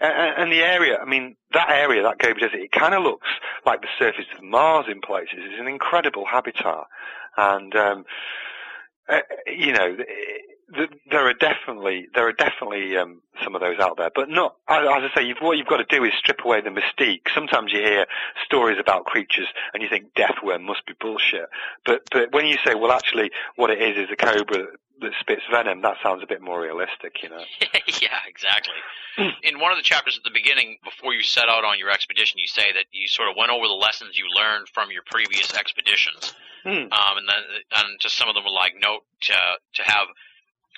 and the area, I mean, that area, that Gobi Desert, it kind of looks like the surface of Mars in places. It's an incredible habitat, and um, uh, you know. Th- There are definitely there are definitely um, some of those out there, but not. As as I say, you've, what you've got to do is strip away the mystique. Sometimes you hear stories about creatures, and you think death worm must be bullshit. But but when you say, well, actually, what it is is a cobra that spits venom, that sounds a bit more realistic, you know. yeah, exactly. In one of the chapters at the beginning, before you set out on your expedition, you say that you sort of went over the lessons you learned from your previous expeditions, Hmm. um, and then and just some of them were like note to to have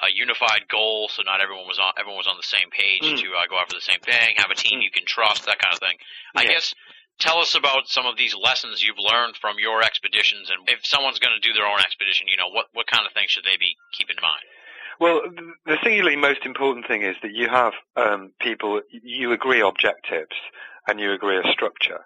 a unified goal, so not everyone was on everyone was on the same page Hmm. to uh, go after the same thing. Have a team you can trust, that kind of thing. I guess. Tell us about some of these lessons you've learned from your expeditions, and if someone's going to do their own expedition, you know what what kind of things should they be keeping in mind? Well, the singularly most important thing is that you have um, people, you agree objectives and you agree a structure.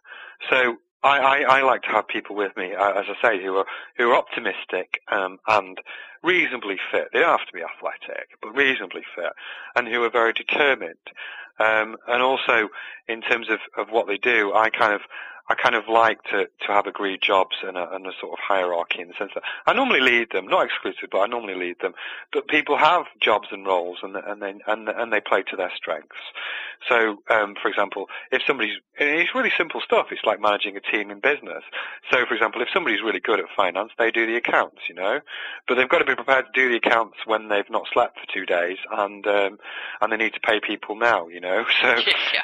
So I, I, I like to have people with me, uh, as I say, who are who are optimistic um, and reasonably fit. They don't have to be athletic, but reasonably fit, and who are very determined. Um, and also, in terms of, of what they do, I kind of I kind of like to, to have agreed jobs and a, and a sort of hierarchy in the sense that I normally lead them, not exclusive, but I normally lead them. But people have jobs and roles, and and they and and they play to their strengths. So, um, for example, if somebody's it's really simple stuff. It's like managing a team in business. So, for example, if somebody's really good at finance, they do the accounts, you know. But they've got to be prepared to do the accounts when they've not slept for two days, and um, and they need to pay people now, you know. So Yeah.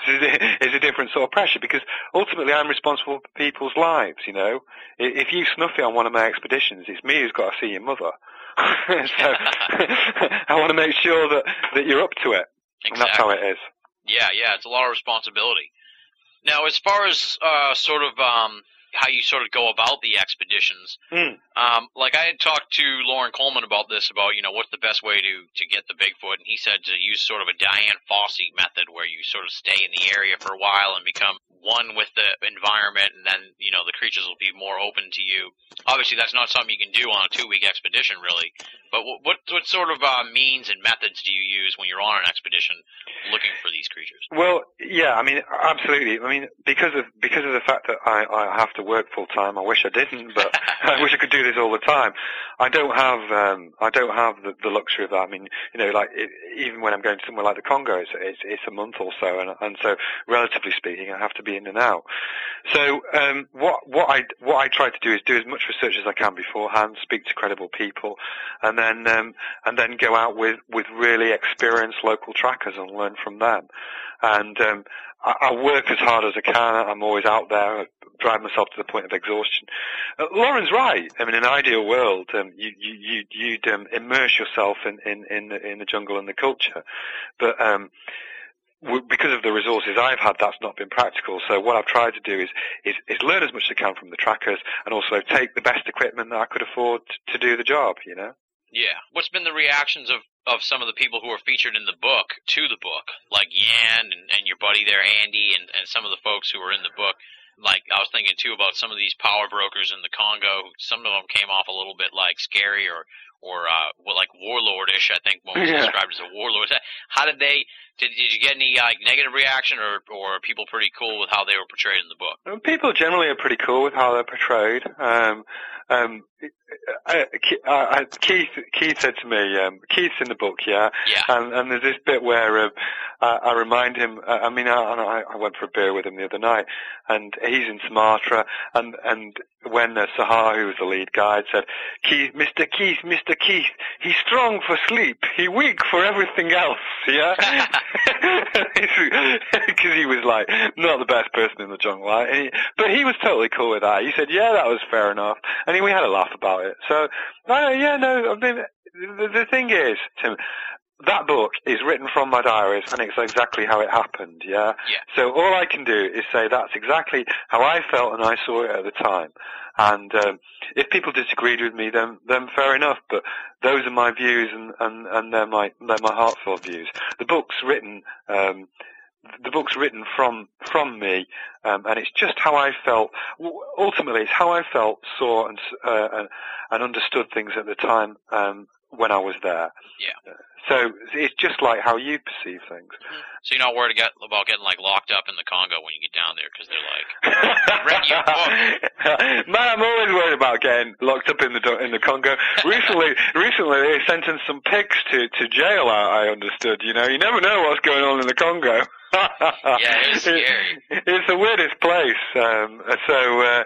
it's a different sort of pressure because ultimately I'm responsible for people's lives, you know. If you snuff it on one of my expeditions, it's me who's got to see your mother. so I want to make sure that, that you're up to it. And that's how it is. Yeah, yeah, it's a lot of responsibility. Now, as far as uh, sort of um, how you sort of go about the expeditions. Mm. Um, like I had talked to Loren Coleman about this, about you know what's the best way to to get the Bigfoot, and he said to use sort of a Dian Fossey method, where you sort of stay in the area for a while and become one with the environment, and then you know the creatures will be more open to you. Obviously, that's not something you can do on a two week expedition, really. But what what, what sort of uh, means and methods do you use when you're on an expedition looking for these creatures? Well, yeah, I mean, absolutely. I mean, because of because of the fact that I, I have to work full time. I wish I didn't, but I wish I could do this all the time. I don't have um, I don't have the, the luxury of that. I mean, you know, like it, even when I'm going to somewhere like the Congo, it's, it's it's a month or so, and and so relatively speaking, I have to be in and out. So um, what what I what I try to do is do as much research as I can beforehand, speak to credible people, and then um, and then go out with with really experienced local trackers and learn from them. And um, I, work as hard as I can. I'm always out there. I drive myself to the point of exhaustion. Uh, Loren's right. I mean, in an ideal world, um, you, you, you, you'd um, immerse yourself in, in, in, the, in the jungle and the culture. But um, because of the resources I've had, that's not been practical. So what I've tried to do is, is, is learn as much as I can from the trackers and also take the best equipment that I could afford to do the job, you know? Yeah. What's been the reactions of, of some of the people who are featured in the book to the book? Like Yan and, and your buddy there, Andy, and, and some of the folks who are in the book. Like, I was thinking too about some of these power brokers in the Congo. Some of them came off a little bit like scary or, or, uh, well, like warlordish, I think one was Yeah. described as a warlord. How did they, did, did you get any, like, negative reaction or, or are people pretty cool with how they were portrayed in the book? Uh, People generally are pretty cool with how they're portrayed. Um, um, uh, Ke- uh, uh, Keith, Keith said to me, um, Keith's in the book, yeah, Yeah. and, and there's this bit where um, I, I remind him. uh, I mean, I, I I went for a beer with him the other night, and he's in Sumatra, and and when uh, Sahar, who was the lead guide, said, "Keith, Mr. Keith, Mr. Keith, he's strong for sleep, he weak for everything else." Yeah, because he was like not the best person in the jungle, right? He, but he was totally cool with that. He said, "Yeah, that was fair enough," and he, we had a laugh about it. So, uh, yeah, no, I mean, the, the thing is, Tim, that book is written from my diaries and it's exactly how it happened, yeah? Yeah. So all I can do is say that's exactly how I felt and I saw it at the time. And um, if people disagreed with me, then then fair enough. But those are my views, and and and they're my they're my heartfelt views. The book's written. Um, the book's written from from me, um, and it's just how I felt. Ultimately, it's how I felt, saw, and uh, and, understood things at the time um, when I was there. Yeah. So it's just like how you perceive things. So you're not worried get, about getting, like, locked up in the Congo when you get down there because they're like, Read your book. Man, I'm always worried about getting locked up in the in the Congo. Recently, recently they sentenced some pigs to to jail. I, I understood. You know, you never know what's going on in the Congo. Yeah, it is scary. It's the weirdest place. Um, so, uh,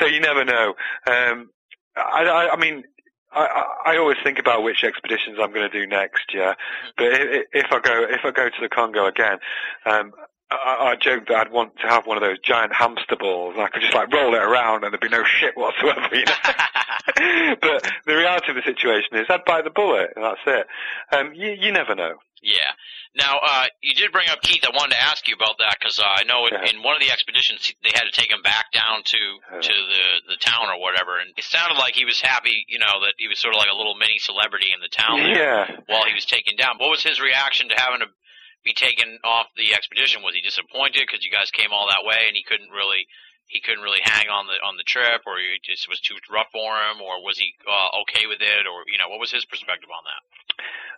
so you never know. Um, I, I, I mean. I, I I always think about which expeditions I'm going to do next, yeah. But if, if I go if I go to the Congo again, um, I, I joked that I'd want to have one of those giant hamster balls, I could just like roll it around, and there'd be no shit whatsoever, you know. but the reality of the situation is, I'd bite the bullet, and that's it. Um, you, you never know. Yeah. Now, uh, you did bring up Keith. I wanted to ask you about that because uh, I know in, Yeah. in one of the expeditions they had to take him back down to Yeah. to the the town or whatever, and it sounded like he was happy. You know that he was sort of like a little mini celebrity in the town there Yeah. while he was taken down. What was his reaction to having to be taken off the expedition? Was he disappointed because you guys came all that way and he couldn't really he couldn't really hang on the on the trip, or he just was too rough for him, or was he uh, okay with it, or you know what was his perspective on that?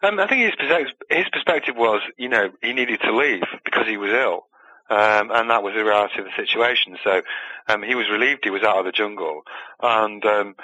Um, I think his perspective, his perspective was, you know, he needed to leave because he was ill. Um, and that was the reality of the situation. So, um, he was relieved he was out of the jungle. And, um,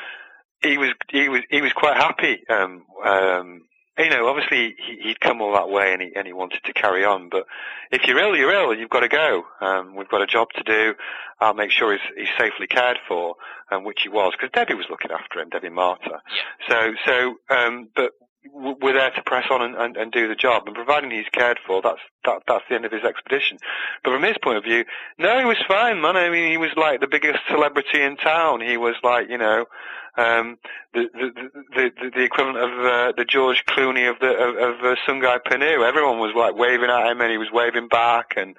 he was, he was, he was quite happy. Um, um, you know, obviously he, he'd come all that way and he, and he wanted to carry on. But if you're ill, you're ill and you've got to go. Um, we've got a job to do. I'll make sure he's, he's safely cared for, um, which he was, because Debbie was looking after him, Debbie Martyr. So, so, um, but w- we're there to press on and, and, and do the job. And providing he's cared for, that's that, that's the end of his expedition. But from his point of view, no, he was fine, man. I mean, he was like the biggest celebrity in town. He was like, you know, um, the, the, the, the, the equivalent of uh, the George Clooney of the of, of uh, Sungai Penuh. Everyone was like waving at him, and he was waving back, and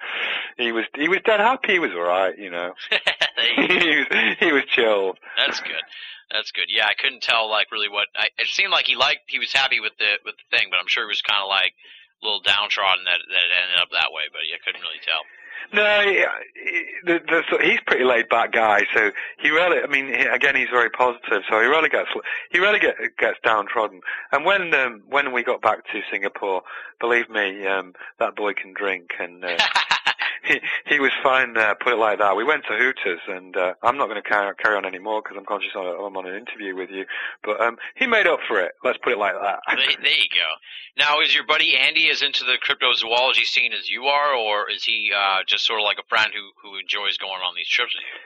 he was he was dead happy. He was all right, you know. You he was he was chilled. That's good. That's good. Yeah, I couldn't tell like really what. I, it seemed like he liked. He was happy with the with the thing, but I'm sure he was kind of like a little downtrodden that that it ended up that way. But yeah, couldn't really tell. No, he- he- the, the, he's pretty laid back guy, so he really, I mean, he, again, he's very positive, so he really gets he really get, gets downtrodden. And when um, when we got back to Singapore, believe me, um, that boy can drink, and uh, he he was fine. Uh, put it like that. We went to Hooters, and uh, I'm not going to carry, carry on anymore because I'm conscious I'm I'm on an interview with you. But um, he made up for it. Let's put it like that. there, there you go. Now, is your buddy Andy as into the cryptozoology scene as you are, or is he uh, just sort of like a friend who who enjoys going on these trips with you?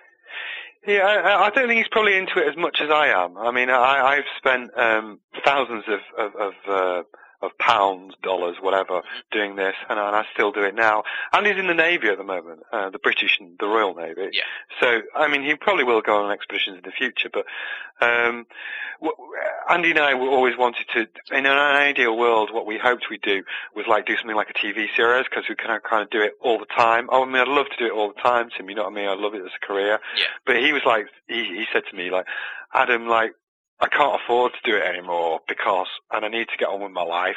Yeah, I, I don't think he's probably into it as much as I am. I mean, I, I've spent um, thousands of of of, uh, of pounds, dollars, whatever, doing this, and I, and I still do it now. And he's in the navy at the moment, uh, the British, the Royal Navy. Yeah. So, I mean, he probably will go on expeditions in the future. But um, w- Andy and I always wanted to, in an ideal world, what we hoped we'd do was like do something like a TV series because we can kind of do it all the time. Oh, I mean, I'd love to do it all the time, Tim. You know what I mean? I'd love it as a career. Yeah. But he was like, he, he said to me, like, Adam, like, I can't afford to do it anymore because, and I need to get on with my life.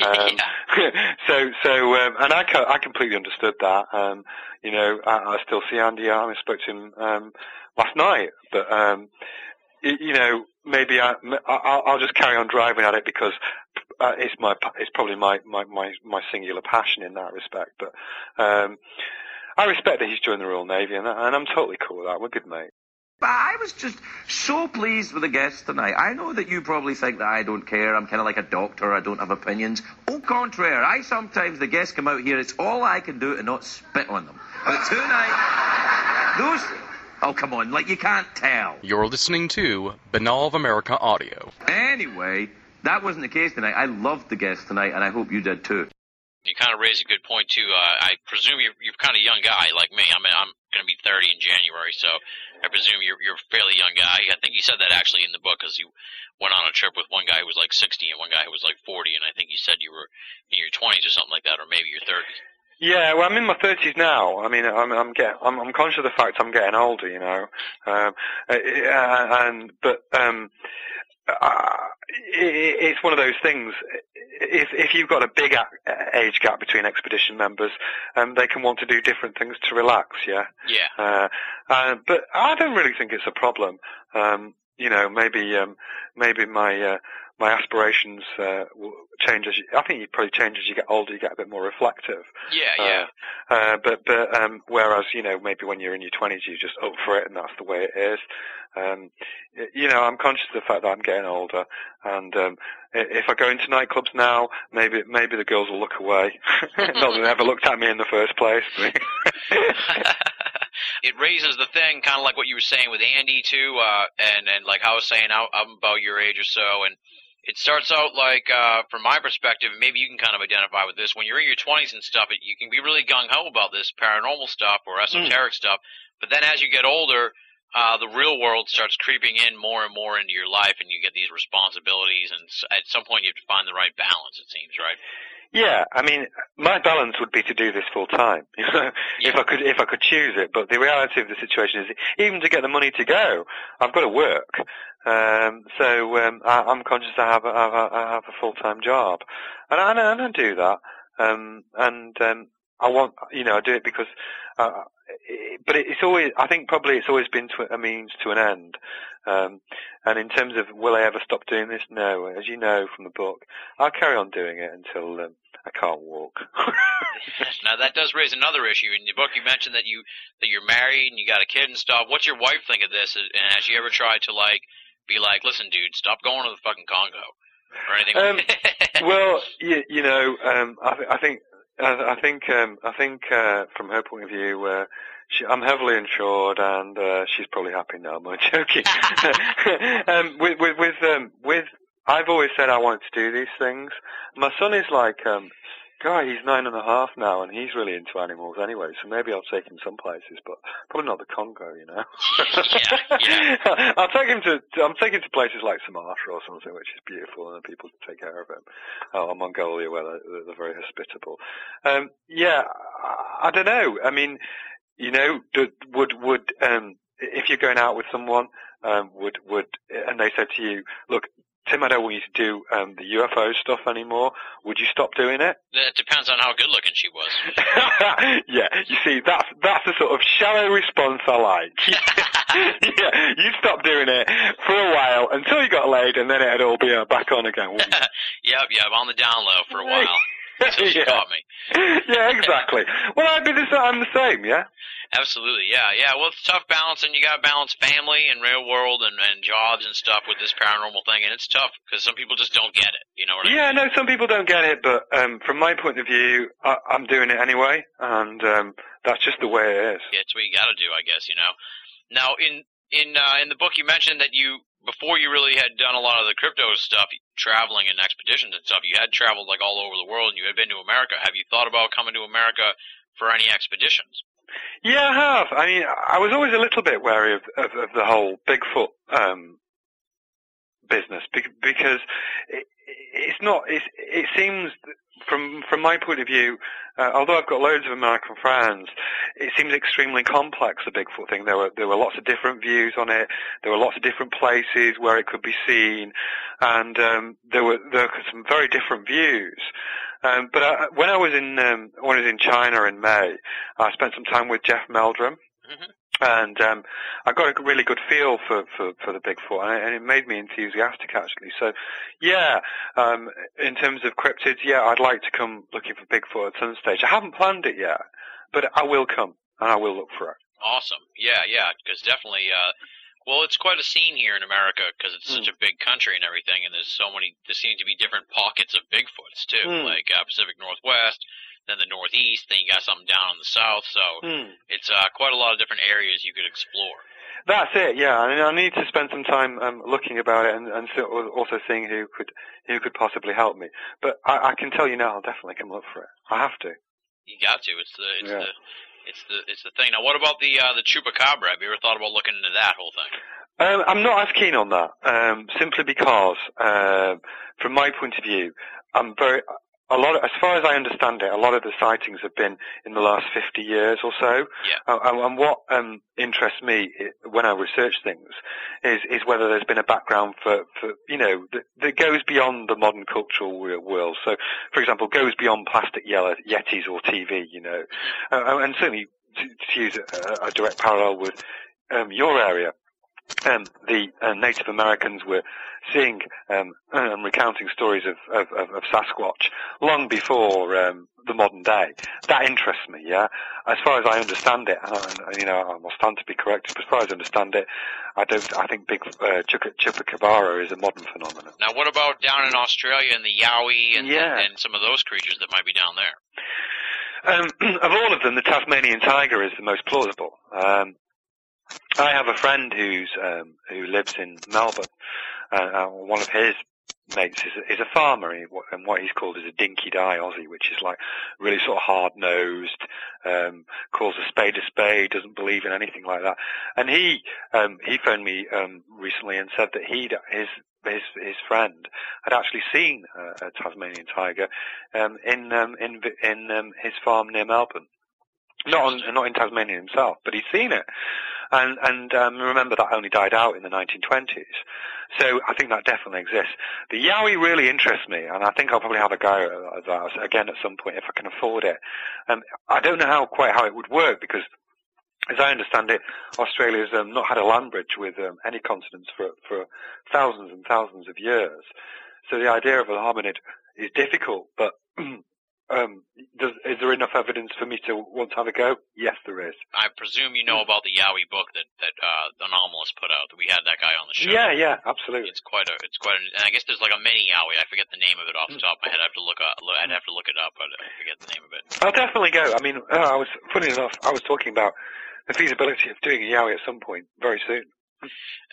Um, so, so, um, and I, I completely understood that. Um, you know, I, I still see Andy. I spoke to him um, last night, but um, y- you know, maybe I, I- I'll, I'll just carry on driving at it because uh, it's my, it's probably my, my, my, my singular passion in that respect. But um, I respect that he's joined the Royal Navy, and, and I'm totally cool with that. We're good mates. But I was just so pleased with the guests tonight. I know that you probably think that I don't care. I'm kind of like a doctor. I don't have opinions. Au contraire, I sometimes, the guests come out here, it's all I can do to not spit on them. But tonight, those... Oh, come on, like you can't tell. You're listening to Binnall of America Audio. Anyway, that wasn't the case tonight. I loved the guests tonight, and I hope you did too. You kind of raised a good point too. Uh, I presume you're you're kind of a young guy like me. I mean, I'm going to be 30 in January, so I presume you're you're a fairly young guy. I think you said that actually in the book because you went on a trip with one guy who was like 60 and one guy who was like 40, and I think you said you were in your 20s or something like that, or maybe your 30s. Yeah, well, I'm in my thirties now. I mean, I'm I'm get I'm, I'm conscious of the fact I'm getting older, you know. Um, uh, and but um, uh, it, it's one of those things. If if you've got a big age gap between expedition members, um, they can want to do different things to relax. Yeah. Yeah. Uh, uh, but I don't really think it's a problem. Um, you know, maybe um, maybe my uh, my aspirations uh, will change as you, I think you probably change as you get older. You get a bit more reflective. Yeah, yeah. Uh, uh, but but um, whereas you know maybe when you're in your twenties you're just up for it and that's the way it is. Um, you know I'm conscious of the fact that I'm getting older and um, if I go into nightclubs now maybe maybe the girls will look away. Not that they ever looked at me in the first place. it raises the thing, kind of like what you were saying with Andy too, uh, and and like I was saying, I, I'm about your age or so, and it starts out like, uh, from my perspective, maybe you can kind of identify with this. When you're in your 20s and stuff, it, you can be really gung ho about this paranormal stuff or esoteric stuff, but then as you get older, uh, the real world starts creeping in more and more into your life, and you get these responsibilities, and s- at some point you have to find the right balance. It seems right. Yeah, I mean, my balance would be to do this full time, you know, if I could, if I could choose it. But the reality of the situation is, even to get the money to go, I've got to work. Um, so um, I, I'm conscious I have a, I have a, I have a full time job, and I, and I, do that. Um, and um, I want, you know, I do it because. Uh, it, but it's always, I think probably it's always been to a means to an end. Um, and in terms of will I ever stop doing this? No. As you know from the book, I'll carry on doing it until um, I can't walk. now that does raise another issue. In the book, you mentioned that you that you're married and you got a kid and stuff. What's your wife think of this? And has she ever tried to like be like, listen, dude, stop going to the fucking Congo or anything? Um, like well, you, you know, um, I, th- I think, I, I think, um, I think uh, from her point of view, uh, she, I'm heavily insured, and uh, she's probably happy now. I'm I joking? um, with, with, with, um, with, I've always said I wanted to do these things. My son is like um, guy, he's nine and a half now, and he's really into animals anyway. So maybe I'll take him some places, but probably not the Congo, you know. Yeah, yeah. I'll take him to. I'm taking him to places like Sumatra or something, which is beautiful, and people take care of him. Oh, or Mongolia, where they're, they're very hospitable. Um, yeah, I, I don't know. I mean, you know, would would um, if you're going out with someone, um, would would and they said to you, look, Tim, I don't want you to do um, the UFO stuff anymore. Would you stop doing it? It depends on how good looking she was. yeah, you see, that's that's the sort of shallow response I like. yeah, you stop doing it for a while until you got laid, and then it'd all be uh, back on again. yep, yep, on the down low for a while. Yeah. caught me. yeah, exactly. Well, I'd be the same. I'm the same. Yeah. Absolutely, yeah, yeah. Well, it's tough balancing. You got to balance family and real world and, and jobs and stuff with this paranormal thing, and it's tough because some people just don't get it. You know what I mean? Yeah, no, some people don't get it, but um, from my point of view, I, I'm doing it anyway, and um, that's just the way it is. It's what you got to do, I guess. You know. Now, in in uh, in the book, you mentioned that you before you really had done a lot of the crypto stuff, traveling and expeditions and stuff. You had traveled like all over the world, and you had been to America. Have you thought about coming to America for any expeditions? Yeah, I have. I mean, I was always a little bit wary of, of, of the whole Bigfoot um, business bec- because it, it's not. It's, it seems from from my point of view, uh, although I've got loads of American friends, it seems extremely complex. The Bigfoot thing. There were there were lots of different views on it. There were lots of different places where it could be seen, and um, there were there were some very different views. Um, but I, when I was in um, when I was in China in May, I spent some time with Jeff Meldrum, Mhm. And um, I got a really good feel for for, for the Bigfoot, and it, and it made me enthusiastic actually. So, yeah, um, in terms of cryptids, yeah, I'd like to come looking for Bigfoot at some stage. I haven't planned it yet, but I will come and I will look for it. Awesome. Yeah, yeah, because definitely, uh, well, it's quite a scene here in America because it's such a big country and everything, and there's so many, there seem to be different pockets of Bigfoots too, Hmm. like uh, Pacific Northwest, then the Northeast, then you got something down in the South, so Hmm. it's uh, quite a lot of different areas you could explore. That's it, yeah. I, mean, I need to spend some time um, looking about it and, and so, also seeing who could who could possibly help me. But I, I can tell you now, I'll definitely come look for it. I have to. You got to. It's the, it's Yeah. the, it's the, it's the thing. Now, what about the uh, the chupacabra? Have you ever thought about looking into that whole thing? Um, I'm not as keen on that, um, simply because, um, from my point of view, I'm very. A lot, of, as far as I understand it, a lot of the sightings have been in the last 50 years or so. Yeah. Uh, and, what um, interests me when I research things is is whether there's been a background for, for you know that, that goes beyond the modern cultural world. So, for example, goes beyond plastic yellow yetis or TV. You know, uh, and certainly to, to use a, a direct parallel with um, your area um, the uh, Native Americans were seeing um, and recounting stories of, of, of, of Sasquatch long before um, the modern day. That interests me. Yeah, as far as I understand it, and, you know, I must stand to be corrected. But as far as I understand it, I don't. I think big uh, Chupa- Chupacabra is a modern phenomenon. Now, what about down in Australia and the Yowie and, Yeah. and, and some of those creatures that might be down there? Um, of all of them, the Tasmanian tiger is the most plausible. Um, I have a friend who's um, who lives in Melbourne. Uh, uh, one of his mates is, is a farmer, and what he's called is a dinky die Aussie, which is like really sort of hard nosed, um, calls a spade a spade, doesn't believe in anything like that. And he um, he phoned me um, recently and said that he his his his friend had actually seen uh, a Tasmanian tiger um, in um, in in um, his farm near Melbourne. Not on, not in Tasmania himself, but he's seen it, and and um, remember that only died out in the 1920s. So I think that definitely exists. The Yowie really interests me, and I think I'll probably have a go at that again at some point if I can afford it. Um, I don't know how quite how it would work because as I understand it, Australia's um, not had a land bridge with um, any continents for for thousands and thousands of years. So the idea of a hominid is difficult, but um, does, is there enough evidence for me to want to have a go? Yes, there is. I presume you know about the Yowie book that that uh, the anomalist put out. That we had that guy on the show. Yeah, yeah, absolutely. It's quite a, it's quite, a, and I guess there's like a mini Yowie. I forget the name of it off the top of my head. I have to look up. I'd have to look it up, but I forget the name of it. I'll definitely go. I mean, uh, I was funny enough. I was talking about the feasibility of doing a Yowie at some point very soon.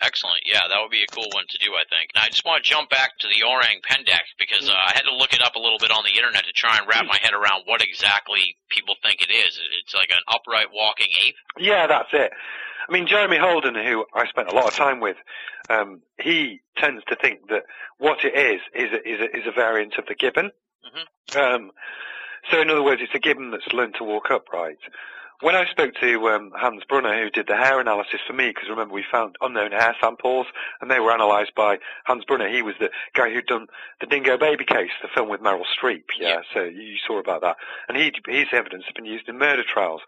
Excellent. Yeah, that would be a cool one to do, I think. Now, I just want to jump back to the orang pendek because uh, I had to look it up a little bit on the internet to try and wrap my head around what exactly people think it is. It's like an upright walking ape. Yeah, that's it. I mean, Jeremy Holden, who I spent a lot of time with, um, he tends to think that what it is is a, is a, is a variant of the gibbon. Mhm. Um, so, in other words, it's a gibbon that's learned to walk upright. When I spoke to um, Hans Brunner, who did the hair analysis for me, because remember we found unknown hair samples, and they were analysed by Hans Brunner. He was the guy who'd done the Dingo Baby case, the film with Meryl Streep. Yeah, Yeah. so you saw about that, and he his evidence has been used in murder trials,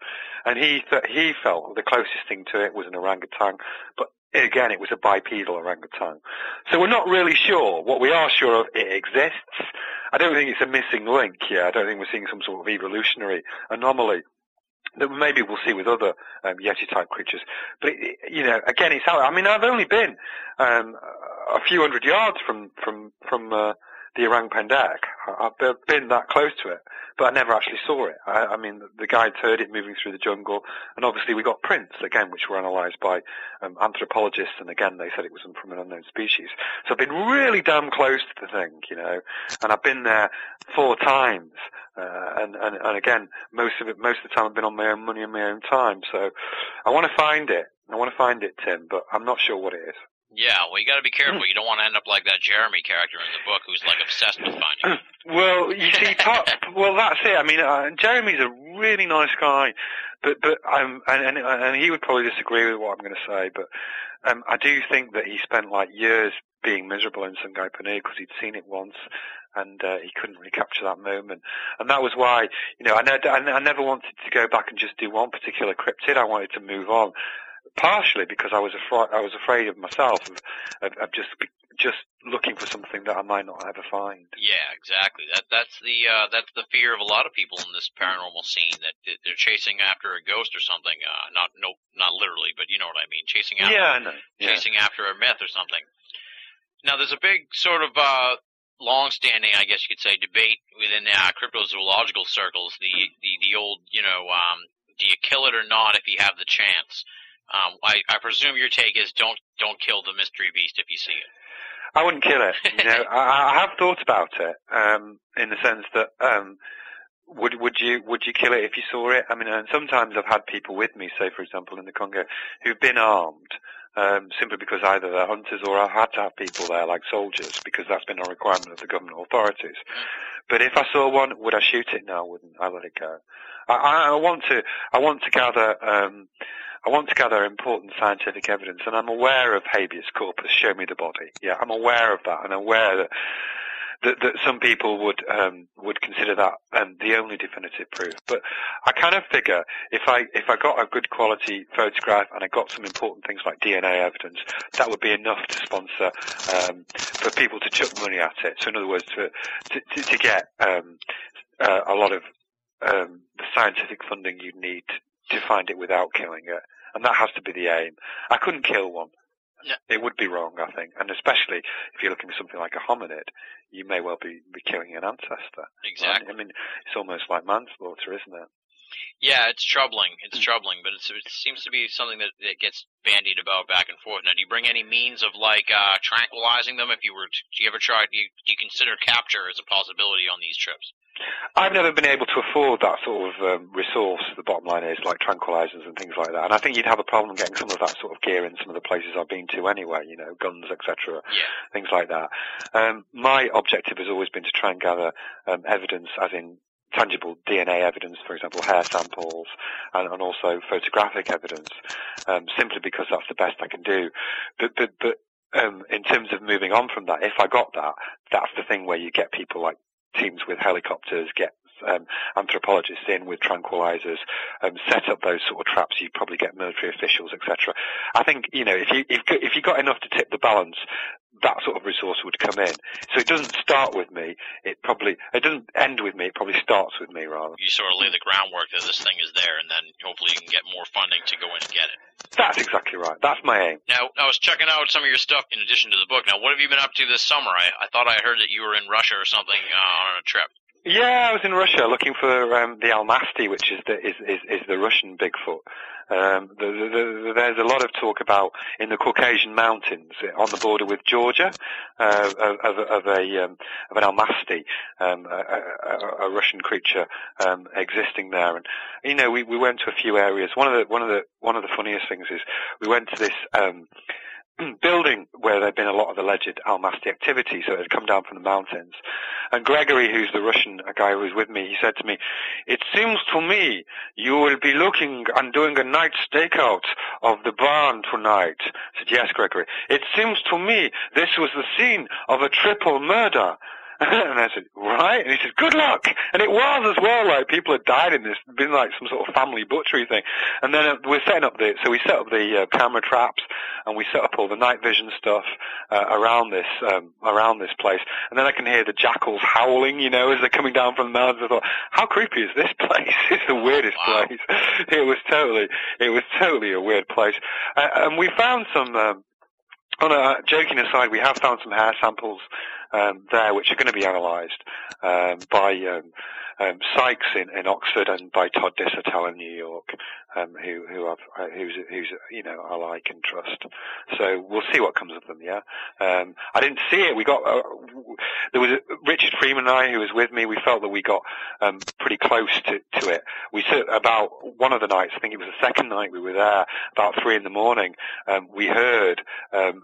and he th- he felt the closest thing to it was an orangutan, but again it was a bipedal orangutan. So we're not really sure. What we are sure of, it exists. I don't think it's a missing link Yeah, I don't think we're seeing some sort of evolutionary anomaly that maybe we'll see with other um, Yeti type creatures. But it, you know, again, it's out. I mean, I've only been um, a few hundred yards from from from uh, the orang pendek. I've been that close to it, but I never actually saw it. I, I mean, the guides heard it moving through the jungle, and obviously we got prints again, which were analysed by um, anthropologists, and again they said it was from an unknown species. So I've been really damn close to the thing, you know, and I've been there four times. Uh, and, and, and again, most of it, most of the time I've been on my own money and my own time. So I want to find it. I want to find it, Tim, but I'm not sure what it is. Yeah, well, you got to be careful. You don't want to end up like that Jeremy character in the book, who's like obsessed with finding. Well, you see, part, well, that's it. I mean, uh, Jeremy's a really nice guy, but but I'm and, and and he would probably disagree with what I'm going to say, but um, I do think that he spent like years being miserable in Sungai Penuh because he'd seen it once, and uh, he couldn't really that moment, and that was why you know I, ne- I never wanted to go back and just do one particular cryptid. I wanted to move on. Partially because I was afraid, I was afraid of myself of, of, of just just looking for something that I might not ever find. Yeah, exactly. That that's the uh, that's the fear of a lot of people in this paranormal scene that they're chasing after a ghost or something. Uh, not no, not literally, but you know what I mean. Chasing after Yeah, know. Yeah. chasing after a myth or something. Now, there's a big sort of uh, long-standing, I guess you could say, debate within uh, cryptozoological circles. The, the the old, you know, um, do you kill it or not if you have the chance? Um, I, I presume your take is don't don't kill the mystery beast if you see it. I wouldn't kill it. You know, I, I have thought about it um, in the sense that um, would would you would you kill it if you saw it? I mean, and sometimes I've had people with me, say for example in the Congo, who've been armed. Um, simply because either they're hunters or I've had to have people there like soldiers because that's been a requirement of the government authorities. But if I saw one, would I shoot it? No, I wouldn't. I let it go. I, I, I want to. I want to gather. Um, I want to gather important scientific evidence, and I'm aware of habeas corpus. Show me the body. Yeah, I'm aware of that, and aware that that, that some people would um, would consider that um, the only definitive proof. But I kind of figure if I if I got a good quality photograph and I got some important things like DNA evidence, that would be enough to sponsor um, for people to chuck money at it. So in other words, to to, to, get um, uh, a lot of um, the scientific funding you need to find it without killing it, and that has to be the aim. I couldn't kill one. Yeah. It would be wrong, I think, and especially if you're looking for something like a hominid, you may well be, be killing an ancestor. right? Exactly. I mean, it's almost like manslaughter, isn't it? Yeah, it's troubling. It's troubling, but it's, it seems to be something that, that gets bandied about back and forth. Now, do you bring any means of like uh, tranquilizing them? If you were, to, do you ever try? Do you, do you consider capture as a possibility on these trips? I've never been able to afford that sort of um, resource. The bottom line is like tranquilizers and things like that. And I think you'd have a problem getting some of that sort of gear in some of the places I've been to anyway. You know, guns, etc. Yeah. things like that. Um, my objective has always been to try and gather um, evidence, as in tangible DNA evidence, for example, hair samples, and, and also photographic evidence, um, simply because that's the best I can do. But, but, but um, in terms of moving on from that, if I got that, that's the thing where you get people like teams with helicopters, get um, anthropologists in with tranquilizers, um, set up those sort of traps. You probably get military officials, etc. I think you know if you if, if you got enough to tip the balance, that sort of resource would come in. So it doesn't start with me. It probably it doesn't end with me. It probably starts with me rather. You sort of lay the groundwork that this thing is there, and then hopefully you can get more funding to go in and get it. That's exactly right. That's my aim. Now, I was checking out some of your stuff in addition to the book. Now, what have you been up to this summer? I, I thought I heard that you were in Russia or something uh, on a trip. Yeah, I was in Russia looking for um, the Almasty, which is the is, is, is the Russian Bigfoot. Um, the, the, the, there's a lot of talk about in the Caucasian mountains on the border with Georgia uh, of, of a um, of an Almasty, um, a, a, a, Russian creature um, existing there. And you know, we, we went to a few areas. One of the one of the one of the funniest things is we went to this. Building where there'd been a lot of alleged Almasty activity, so it had come down from the mountains. And Gregory, who's the Russian a guy who was with me, he said to me, it seems to me you will be looking and doing a night stakeout of the barn tonight. I said, yes, Gregory. It seems to me this was the scene of a triple murder. and I said, right? And he said, good luck. And it was as well, like people had died in this, been like some sort of family butchery thing. And then uh, we're setting up the, so we set up the uh, camera traps and we set up all the night vision stuff, uh, around this, um, around this place. And then I can hear the jackals howling, you know, as they're coming down from the mountains. I thought, how creepy is this place? it's the weirdest Wow. place. It was totally, it was totally a weird place. Uh, and we found some, um, on a joking aside, we have found some hair samples um, there which are going to be analysed um, by um, um, Sykes in, in Oxford and by Todd Disotell in New York, um, who who I've, uh, who's who's you know I like and trust. So we'll see what comes of them. Yeah, um, I didn't see it. We got uh, there was a, Richard Freeman and I who was with me. We felt that we got um, pretty close to to it. We sit about one of the nights. I think it was the second night we were there. About three in the morning, um, we heard um,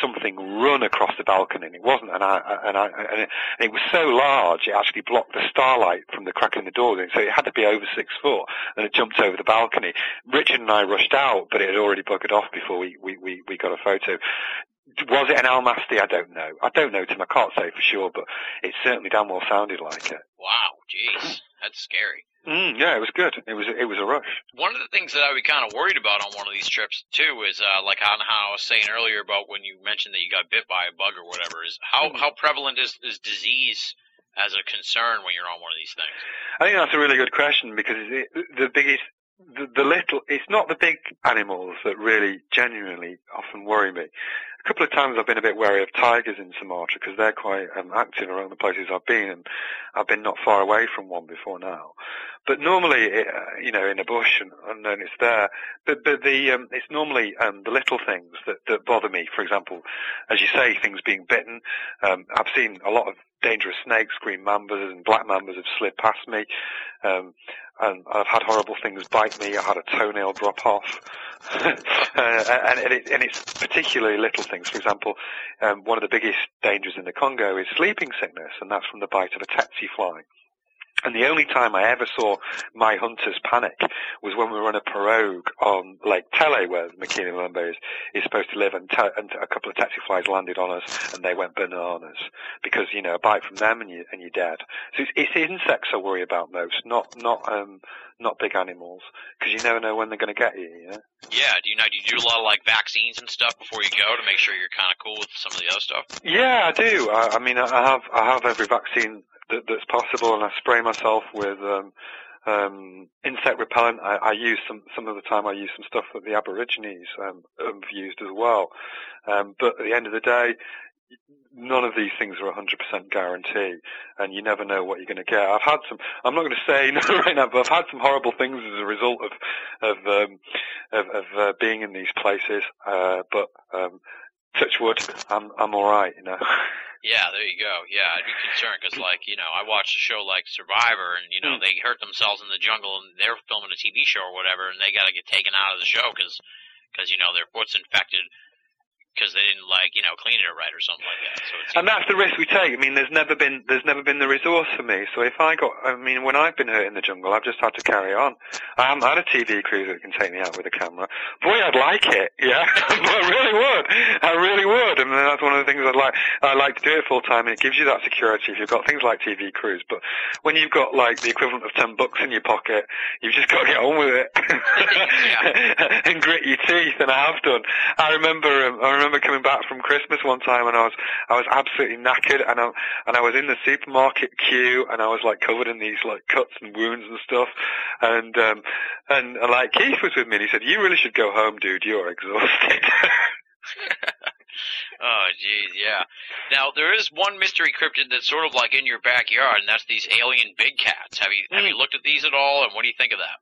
something run across the balcony, and it wasn't an eye, an eye, and it, and it was so large it actually blocked the starlight from the crack in the door, so it had to be over six foot, and it jumped over the balcony. Richard and I rushed out, but it had already buggered off before we we we, we got a photo. Was it an Almasty? I don't know. I don't know, Tim. I can't say for sure, but it certainly damn well sounded like it. Wow, jeez, that's scary. Mm, yeah, it was good. It was it was a rush. One of the things that I would be kind of worried about on one of these trips too is uh, like on how I was saying earlier about when you mentioned that you got bit by a bug or whatever is how how prevalent is is disease as a concern when you're on one of these things? I think that's a really good question because it, the biggest, the, the little, it's not the big animals that really genuinely often worry me. Couple of times I've been a bit wary of tigers in Sumatra because they're quite um, active around the places I've been and I've been not far away from one before now. But normally, uh, you know, in a bush and, then it's there. But, but the, um, it's normally um, the little things that, that bother me. For example, as you say, things being bitten. Um, I've seen a lot of dangerous snakes, green mambas and black mambas have slid past me. Um, and I've had horrible things bite me. I had a toenail drop off. uh, and, and, it, and it's particularly little things. For example, um, one of the biggest dangers in the Congo is sleeping sickness, and that's from the bite of a tsetse fly. And the only time I ever saw my hunters panic was when we were on a pirogue on Lake Tele, where Mokele Mbembe is, is supposed to live, and, te- and a couple of tsetse flies landed on us, and they went bananas because you know a bite from them and you and you're dead. So it's, it's insects I worry about most, not not um not big animals, because you never know when they're going to get you. You know. Yeah, do you know do you do a lot of like vaccines and stuff before you go to make sure you're kind of cool with some of the other stuff? Yeah, I do. I, I mean, I have I have every vaccine that, that's possible, and I spray myself with um, um, insect repellent. I, I use some some of the time. I use some stuff that the Aborigines um, have used as well. Um, but at the end of the day, none of these things are 100% guarantee, and you never know what you're going to get. I've had some. I'm not going to say no right now, but I've had some horrible things as a result of of um, of, of uh, being in these places. Uh, but um, touch wood, I'm I'm all right. You know. Yeah, there you go. Yeah, I'd be concerned because, like, you know, I watched a show like Survivor, and you know, Mm. they hurt themselves in the jungle, and they're filming a TV show or whatever, and they got to get taken out of the show because, because you know, their foot's infected because they didn't like, you know, clean it right or something like that. So it's And that's the risk we take. I mean, there's never been there's never been the resource for me. So if I got, I mean, when I've been hurt in the jungle, I've just had to carry on. I haven't had a TV crew that can take me out with a camera. Boy, I'd like it, yeah. but I really would. I really would. And that's one of the things I'd like. I like to do it full time, and it gives you that security if you've got things like TV crews. But when you've got like the equivalent of ten bucks in your pocket, you've just got to get on with it and grit your teeth. And I have done. I remember. Um, I remember coming back from Christmas one time, and I was I was absolutely knackered, and I and I was in the supermarket queue, and I was like covered in these like cuts and wounds and stuff, and um and, and like Keith was with me, and he said, "You really should go home, dude. You're exhausted." Oh, jeez, yeah. Now there is one mystery cryptid that's sort of like in your backyard, and that's these alien big cats. Have you have you looked at these at all, and what do you think of that?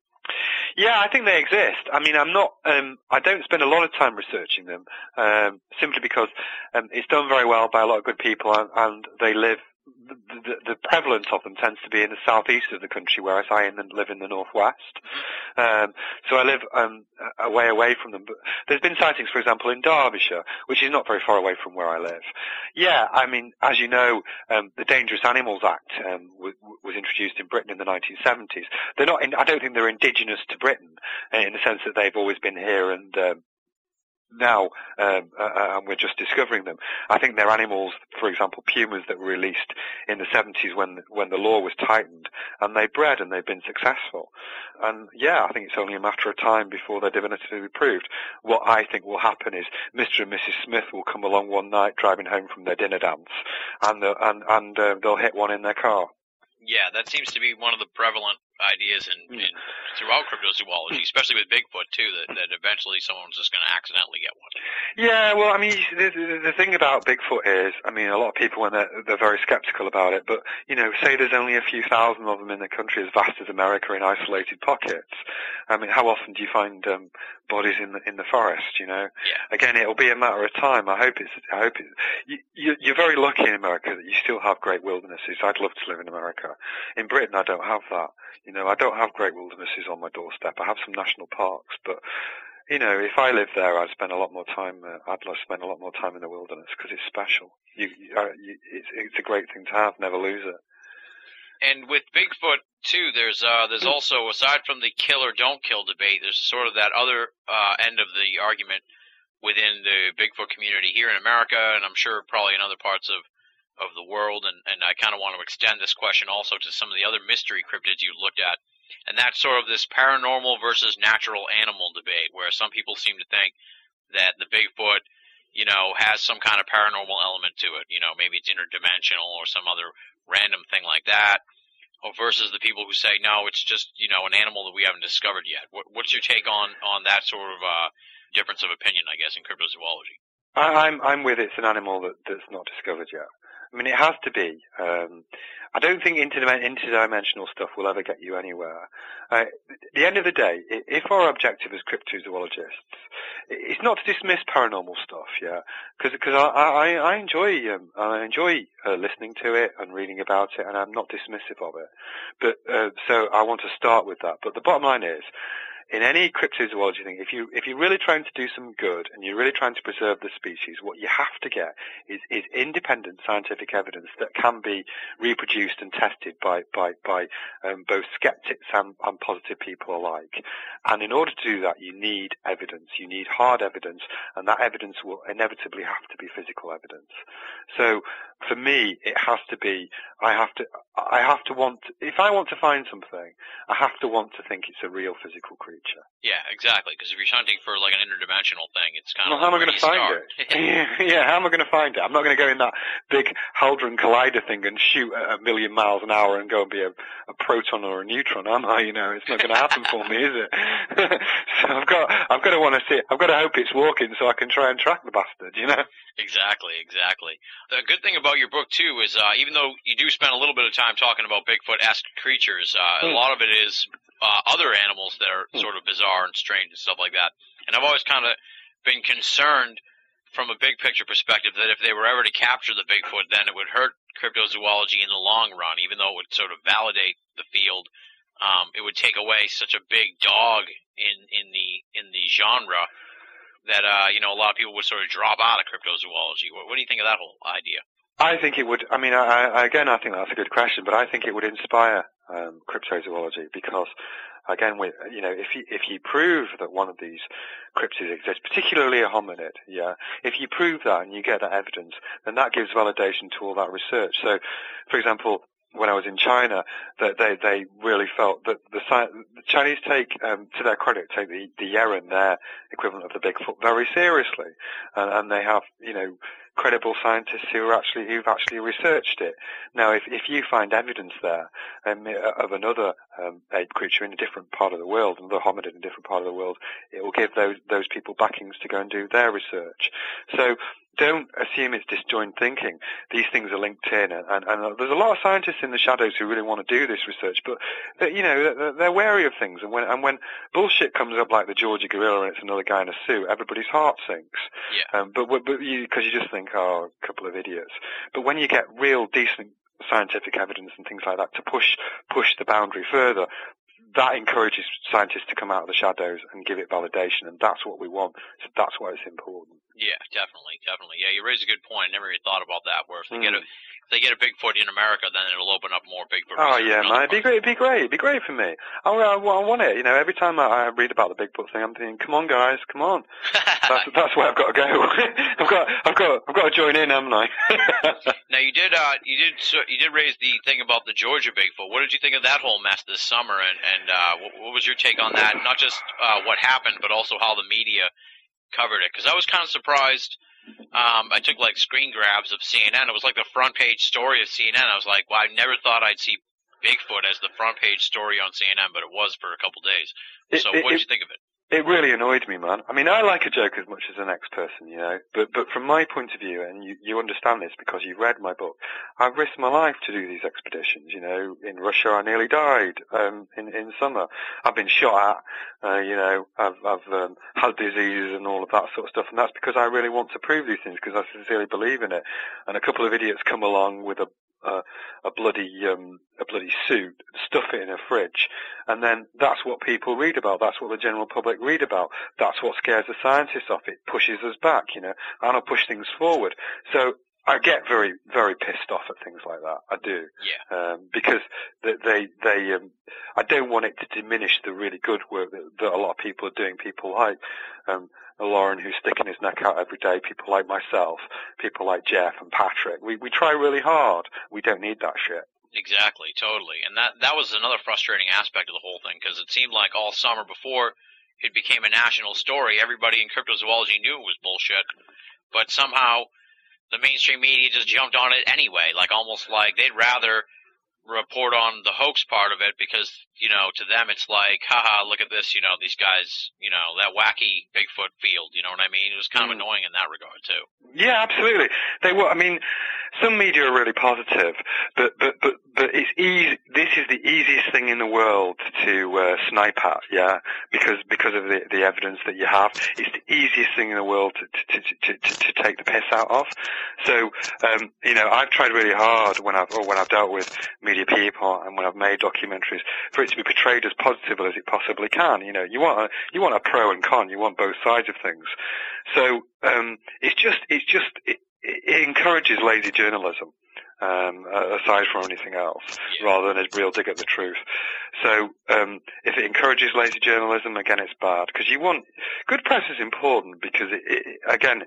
Yeah, I think they exist. I mean, I'm not. Um, I don't spend a lot of time researching them, um, simply because um, it's done very well by a lot of good people, and, and they live the, the, the prevalence of them tends to be in the southeast of the country, whereas I live in the northwest. Um, so I live um, a way away from them. But there's been sightings, for example, in Derbyshire, which is not very far away from where I live. Yeah, I mean, as you know, um, the Dangerous Animals Act um, w- was introduced in Britain in the 1970s. They're not. In, I don't think they're indigenous to Britain uh, in the sense that they've always been here and um, now, um, uh, uh, and we're just discovering them. I think they're animals, for example, pumas that were released in the 70s when when the law was tightened, and they bred and they've been successful. And yeah, I think it's only a matter of time before they're definitively proved. What I think will happen is Mr. and Mrs. Smith will come along one night driving home from their dinner dance, and they'll, and and uh, they'll hit one in their car. Yeah, that seems to be one of the prevalent ideas in, in throughout cryptozoology, especially with Bigfoot too. That that eventually someone's just going to accidentally get one. Yeah, well, I mean, the, the, the thing about Bigfoot is, I mean, a lot of people when they're they're very skeptical about it, but you know, say there's only a few thousand of them in the country as vast as America in isolated pockets. I mean, how often do you find um, bodies in the in the forest? You know, Yeah. again, it'll be a matter of time. I hope it's. I hope it, you, you, you're very lucky in America that you still have great wildernesses. I'd love to live in America. In Britain, I don't have that. You know, I don't have great wildernesses on my doorstep. I have some national parks, but you know, if I lived there, I'd spend a lot more time. Uh, I'd spend a lot more time in the wilderness because it's special. You, you, uh, you, it's, it's a great thing to have. Never lose it. And with Bigfoot too, there's uh there's also aside from the kill or don't kill debate, there's sort of that other uh end of the argument within the Bigfoot community here in America, and I'm sure probably in other parts of of the world. And and I kind of want to extend this question also to some of the other mystery cryptids you looked at, and that's sort of this paranormal versus natural animal debate, where some people seem to think that the Bigfoot you know, has some kind of paranormal element to it. You know, maybe it's interdimensional or some other random thing like that. Or versus the people who say, no, it's just, you know, an animal that we haven't discovered yet. What, what's your take on, on that sort of, uh, difference of opinion, I guess, in cryptozoology? I'm I'm with it. It's an animal that, that's not discovered yet. I mean, it has to be. Um, I don't think interdimensional stuff will ever get you anywhere. Uh, at the end of the day, if our objective as cryptozoologists, it's not to dismiss paranormal stuff, yeah, because I, I I enjoy um, I enjoy uh, listening to it and reading about it, and I'm not dismissive of it. But uh, so I want to start with that. But the bottom line is, in any cryptozoology thing, if you if you're really trying to do some good and you're really trying to preserve the species, what you have to get is, is independent scientific evidence that can be reproduced and tested by by by um, both skeptics and, and positive people alike. And in order to do that, you need evidence. You need hard evidence, and that evidence will inevitably have to be physical evidence. So for me, it has to be. I have to. I have to want. If I want to find something, I have to want to think it's a real physical creature. Yeah, exactly. Because if you're hunting for like an interdimensional thing, it's kind Well, of how am I going to find it? yeah, how am I going to find it? I'm not going to go in that big Hadron Collider thing and shoot at a million miles an hour and go and be a, a proton or a neutron, am I? You know, it's not going to happen for me, is it? so I've got, I've got to want to see it. I've got to hope it's walking so I can try and track the bastard. You know? Exactly, exactly. The good thing about your book too is, uh, even though you do spend a little bit of time talking about Bigfoot-esque creatures, uh, a Hmm. lot of it is uh, other animals that are Hmm. sort of bizarre and strange and stuff like that. And I've always kind of been concerned from a big picture perspective that if they were ever to capture the Bigfoot, then it would hurt cryptozoology in the long run, even though it would sort of validate the field. Um, it would take away such a big dog in in the in the genre that uh, you know a lot of people would sort of drop out of cryptozoology. What, what do you think of that whole idea? I think it would. I mean, I, I, again, I think that's a good question, but I think it would inspire um, cryptozoology because, again, you know, if you if you prove that one of these cryptids exists, particularly a hominid, yeah, if you prove that and you get that evidence, then that gives validation to all that research. So, for example. When I was in China, that they they really felt that the, the Chinese take, um, to their credit, take the the Yeren, their equivalent of the Bigfoot, very seriously, and, and they have you know credible scientists who are actually who've actually researched it. Now, if if you find evidence there um, of another um, ape creature in a different part of the world, another hominid in a different part of the world, it will give those those people backings to go and do their research. So don't assume it's disjoint thinking. These things are linked in, and, and, and there's a lot of scientists in the shadows who really want to do this research, but you know they're, they're wary of things. And when and when bullshit comes up like the Georgia gorilla and it's another guy in a suit, everybody's heart sinks. Yeah. Um, but but you because you just think, oh, a couple of idiots. But when you get real decent scientific evidence and things like that to push push the boundary further, that encourages scientists to come out of the shadows and give it validation, and that's what we want. So that's why it's important. Yeah, definitely, definitely. Yeah, you raise a good point. I never even thought about that. Where if they Mm. get a if they get a Bigfoot in America, then it'll open up more Bigfoot. Oh yeah, man, it'd be great. It'd be great. It'd be great for me. I, I, I want it. You know, every time I, I read about the Bigfoot thing, I'm thinking, come on, guys, come on. That's that's where I've got to go. I've got I've got I've got to join in, haven't I? Now you did, uh, you did, so- you did raise the thing about the Georgia Bigfoot. What did you think of that whole mess this summer? And and uh, what, what was your take on that? Not just uh, what happened, but also how the media covered it. Because I was kind of surprised. Um, I took like screen grabs of CNN. It was like the front page story of CNN. I was like, well, I never thought I'd see Bigfoot as the front page story on CNN, but it was for a couple days. So what did you think of it? It really annoyed me, man. I mean, I like a joke as much as the next person, you know. But but from my point of view, and you you understand this because you've read my book, I've risked my life to do these expeditions. You know, in Russia, I nearly died um, in in summer. I've been shot at. Uh, you know, I've I've um, had disease and all of that sort of stuff, and that's because I really want to prove these things because I sincerely believe in it. And a couple of idiots come along with a a, a bloody um, a bloody suit, stuff it in a fridge, and then that's what people read about. That's what the general public read about. That's what scares the scientists off. It pushes us back, you know, and I push things forward. So I get very, very pissed off at things like that. I do. Yeah. Um, because they, they, they um, I don't want it to diminish the really good work that, that a lot of people are doing. People like, um, Loren who's sticking his neck out every day, people like myself, people like Jeff and Patrick. We, we try really hard. We don't need that shit. Exactly, totally. And that that was another frustrating aspect of the whole thing because it seemed like all summer before it became a national story, everybody in cryptozoology knew it was bullshit, but somehow the mainstream media just jumped on it anyway, like almost like they'd rather report on the hoax part of it because, you know, to them it's like, haha, look at this, you know, these guys, you know, that wacky Bigfoot field, you know what I mean? It was kind of Mm. annoying in that regard too. Yeah, absolutely. They were. I mean, some media are really positive, but but but but it's easy. This is the easiest thing in the world to uh, snipe at. Yeah, because because of the the evidence that you have. It's the easiest thing in the world to to to to, to take the piss out of. So um, you know, I've tried really hard when I've or when I've dealt with media people and when I've made documentaries for it to be portrayed as positive as it possibly can. You know, you want a you want a pro and con. You want both sides of things. So um, it's just it's just it, it encourages lazy journalism. Um, aside from anything else, Yeah. rather than a real dig at the truth. So, um, if it encourages lazy journalism, again, it's bad because you want good press is important because it, it again,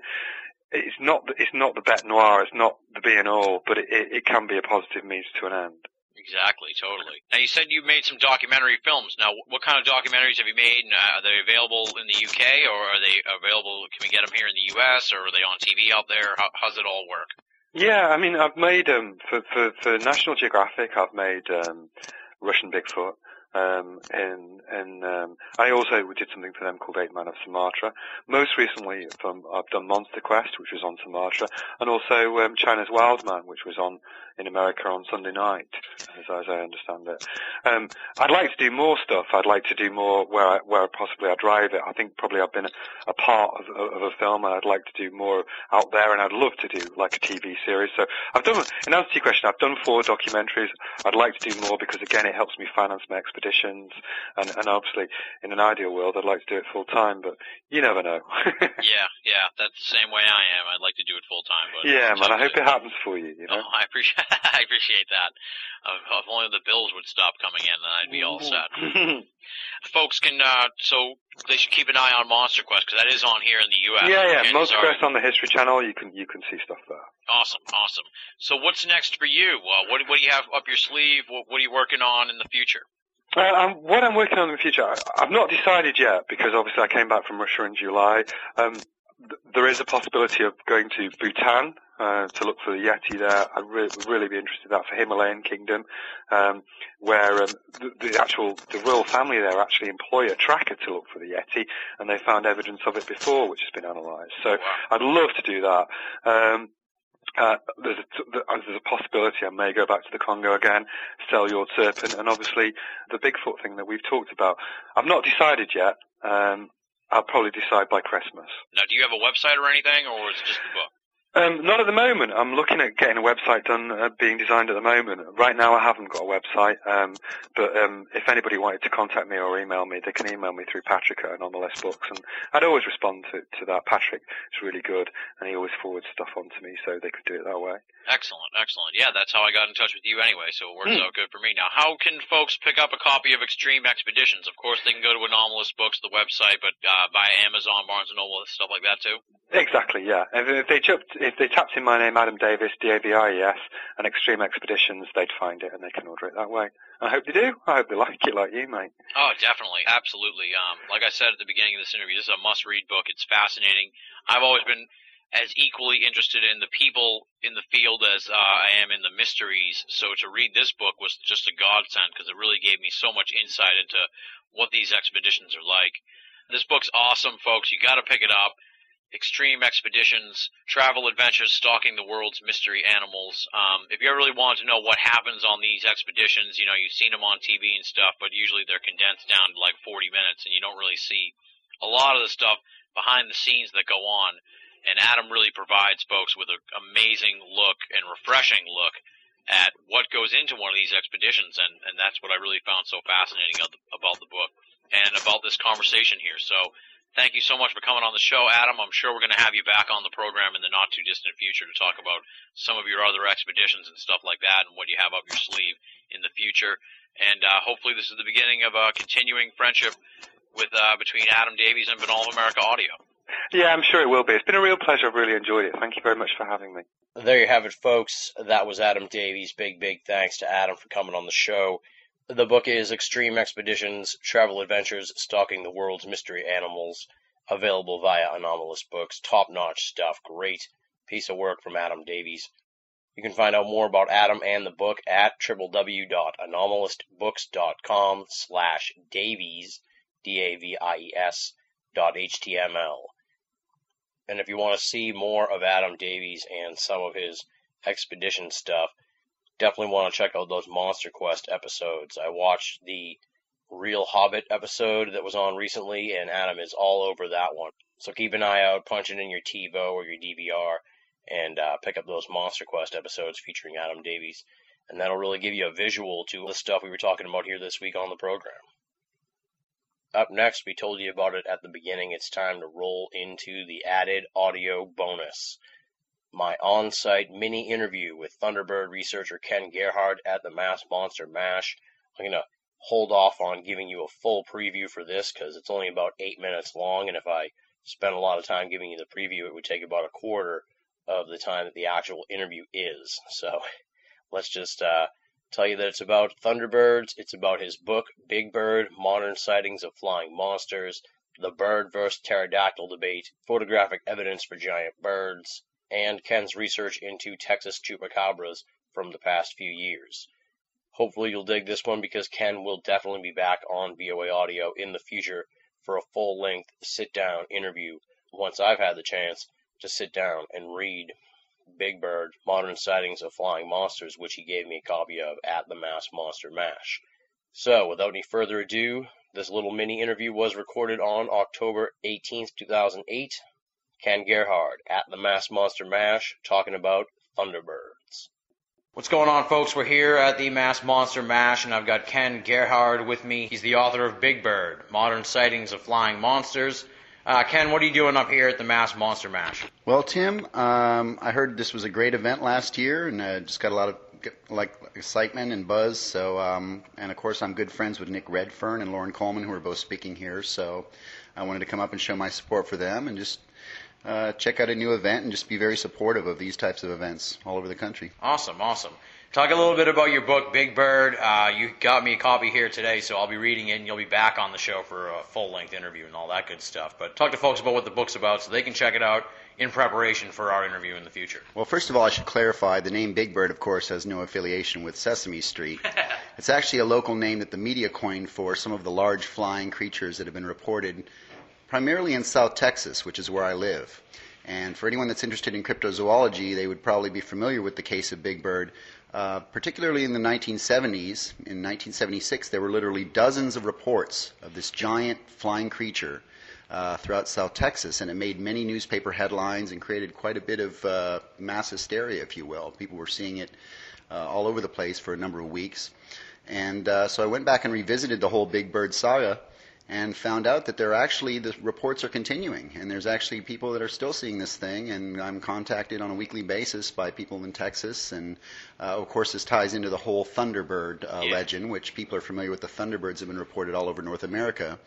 it's not the- it's not the bet noir, it's not the be and all, but it, it, it can be a positive means to an end. Exactly, totally. Now you said you made some documentary films. Now, what kind of documentaries have you made? Uh, are they available in the UK, or are they available? Can we get them here in the US, or are they on TV out there? How, how's it all work? Yeah, I mean, I've made um for for, for National Geographic, I've made um Russian Bigfoot. Um, and and um, I also did something for them called Ape Man of Sumatra. Most recently, from, I've done Monster Quest, which was on Sumatra, and also um, China's Wild Man, which was on in America on Sunday night, as, as I understand it. Um, I'd like to do more stuff. I'd like to do more where I, where possibly I drive it. I think probably I've been a, a part of, of a film, and I'd like to do more out there, and I'd love to do like a TV series. So I've done, in answer to your question, I've done four documentaries. I'd like to do more because again, it helps me finance my expeditions, and, and obviously, in an ideal world, I'd like to do it full time, but you never know. Yeah, yeah, that's the same way I am. I'd like to do it full time, but yeah, man. I hope it. it happens for you. You know. Oh, I appreciate, I appreciate that. Uh, if only the bills would stop coming in, then I'd be all set. Folks can, uh, so they should keep an eye on Monster Quest because that is on here in the U.S. yeah, yeah. Most. Quest on the History Channel. You can you can see stuff there. Awesome, awesome. So what's next for you? Uh, what what do you have up your sleeve? What, what are you working on in the future? Uh, um, what I'm working on in the future, I, I've not decided yet because obviously I came back from Russia in July. Um, th- there is a possibility of going to Bhutan uh, to look for the Yeti there. I'd re- really be interested in that for Himalayan Kingdom, um, where um, the, the actual the royal family there actually employ a tracker to look for the Yeti, and they found evidence of it before, which has been analysed. So I'd love to do that. Um, uh, there's a, there's a possibility I may go back to the Congo again, Seljord serpent, and obviously the Bigfoot thing that we've talked about. I've not decided yet. Um, I'll probably decide by Christmas. Now, do you have a website or anything, or is it just the book? Um, not at the moment. I'm looking at getting a website done, uh, being designed at the moment. Right now, I haven't got a website. Um, but um, if anybody wanted to contact me or email me, they can email me through Patrick at Anomalist Books, and I'd always respond to, to that. Patrick is really good, and he always forwards stuff on to me, so they could do it that way. Excellent, excellent. Yeah, that's how I got in touch with you anyway, so it works out good for me. Now, how can folks pick up a copy of Extreme Expeditions? Of course, they can go to Anomalist Books, the website, but uh, buy Amazon, Barnes and Noble, stuff like that too. Exactly, yeah. If, if they jumped, if they tapped in my name, Adam Davies, D-A-V-I-E-S, and Extreme Expeditions, they'd find it and they can order it that way. I hope they do. I hope they like it like you, mate. Oh, definitely, absolutely. Um, like I said at the beginning of this interview, this is a must-read book. It's fascinating. I've always been as equally interested in the people in the field as uh, I am in the mysteries. So to read this book was just a godsend because it really gave me so much insight into what these expeditions are like. This book's awesome, folks. You got to pick it up. Extreme Expeditions, Travel Adventures, Stalking the World's Mystery Animals. Um, if you ever really want to know what happens on these expeditions, you know, you've seen them on TV and stuff, but usually they're condensed down to like 40 minutes and you don't really see a lot of the stuff behind the scenes that go on. And Adam really provides folks with an amazing look and refreshing look at what goes into one of these expeditions. And, and that's what I really found so fascinating about the book and about this conversation here. So, Thank you so much for coming on the show, Adam. I'm sure we're going to have you back on the program in the not too distant future to talk about some of your other expeditions and stuff like that and what you have up your sleeve in the future. And uh, hopefully, this is the beginning of a continuing friendship with uh, between Adam Davies and Binnall of America Audio. Yeah, I'm sure it will be. It's been a real pleasure. I've really enjoyed it. Thank you very much for having me. There you have it, folks. That was Adam Davies. Big, big thanks to Adam for coming on the show. The book is Extreme Expeditions, Travel Adventures, Stalking the World's Mystery Animals, available via Anomalist Books. Top notch stuff. Great piece of work from Adam Davies. You can find out more about Adam and the book at www.anomalistbooks.com slash Davies, D-A-V-I-E-S, dot HTML. And if you want to see more of Adam Davies and some of his expedition stuff, definitely want to check out those Monster Quest episodes. I watched the Real Hobbit episode that was on recently, and Adam is all over that one. So keep an eye out, punch it in your TiVo or your DVR, and uh, pick up those Monster Quest episodes featuring Adam Davies. And that'll really give you a visual to the stuff we were talking about here this week on the program. Up next, we told you about it at the beginning. It's time to roll into the added audio bonus my on site mini interview with Thunderbird researcher Ken Gerhard at the Mass Monster Mash. I'm to hold off on giving you a full preview for this because it's only about eight minutes long, and if I spent a lot of time giving you the preview, it would take about a quarter of the time that the actual interview is. So let's just uh, tell you that it's about Thunderbirds, it's about his book, Big Bird Modern Sightings of Flying Monsters, the bird versus pterodactyl debate, photographic evidence for giant birds, and Ken's research into Texas chupacabras from the past few years. Hopefully you'll dig this one because Ken will definitely be back on BOA Audio in the future for a full length sit down interview once I've had the chance to sit down and read Big Bird Modern Sightings of Flying Monsters, which he gave me a copy of at the Mass Monster Mash. So, without any further ado, this little mini interview was recorded on October 18th, 2008 Ken Gerhard at the Mass Monster Mash talking about Thunderbirds. What's going on, folks? We're here at the Mass Monster Mash, and I've got Ken Gerhard with me. He's the author of Big Bird Modern Sightings of Flying Monsters. Uh, Ken, what are you doing up here at the Mass Monster Mash? Well, Tim, um, I heard this was a great event last year, and uh, just got a lot of like excitement and buzz. So, um, and of course, I'm good friends with Nick Redfern and Loren Coleman, who are both speaking here. So, I wanted to come up and show my support for them and just uh, check out a new event and just be very supportive of these types of events all over the country. Awesome, awesome. Talk a little bit about your book, Big Bird. Uh, you got me a copy here today, so I'll be reading it, and you'll be back on the show for a full-length interview and all that good stuff. But talk to folks about what the book's about, so they can check it out in preparation for our interview in the future. Well, first of all, I should clarify the name Big Bird, of course, has no affiliation with Sesame Street. it's actually a local name that the media coined for some of the large flying creatures that have been reported primarily in South Texas, which is where I live. And for anyone that's interested in cryptozoology, they would probably be familiar with the case of Big Bird. Uh, particularly in the 1970s, in 1976, there were literally dozens of reports of this giant flying creature uh, throughout South Texas, and it made many newspaper headlines and created quite a bit of uh, mass hysteria, if you will. People were seeing it uh, all over the place for a number of weeks. And uh, so I went back and revisited the whole Big Bird saga and found out that there are actually the reports are continuing. And there's actually people that are still seeing this thing. And i'm contacted on a weekly basis by people in texas. And uh, of course this ties into the whole thunderbird uh, Yeah. legend which people are familiar with. The thunderbirds have been reported all over north america.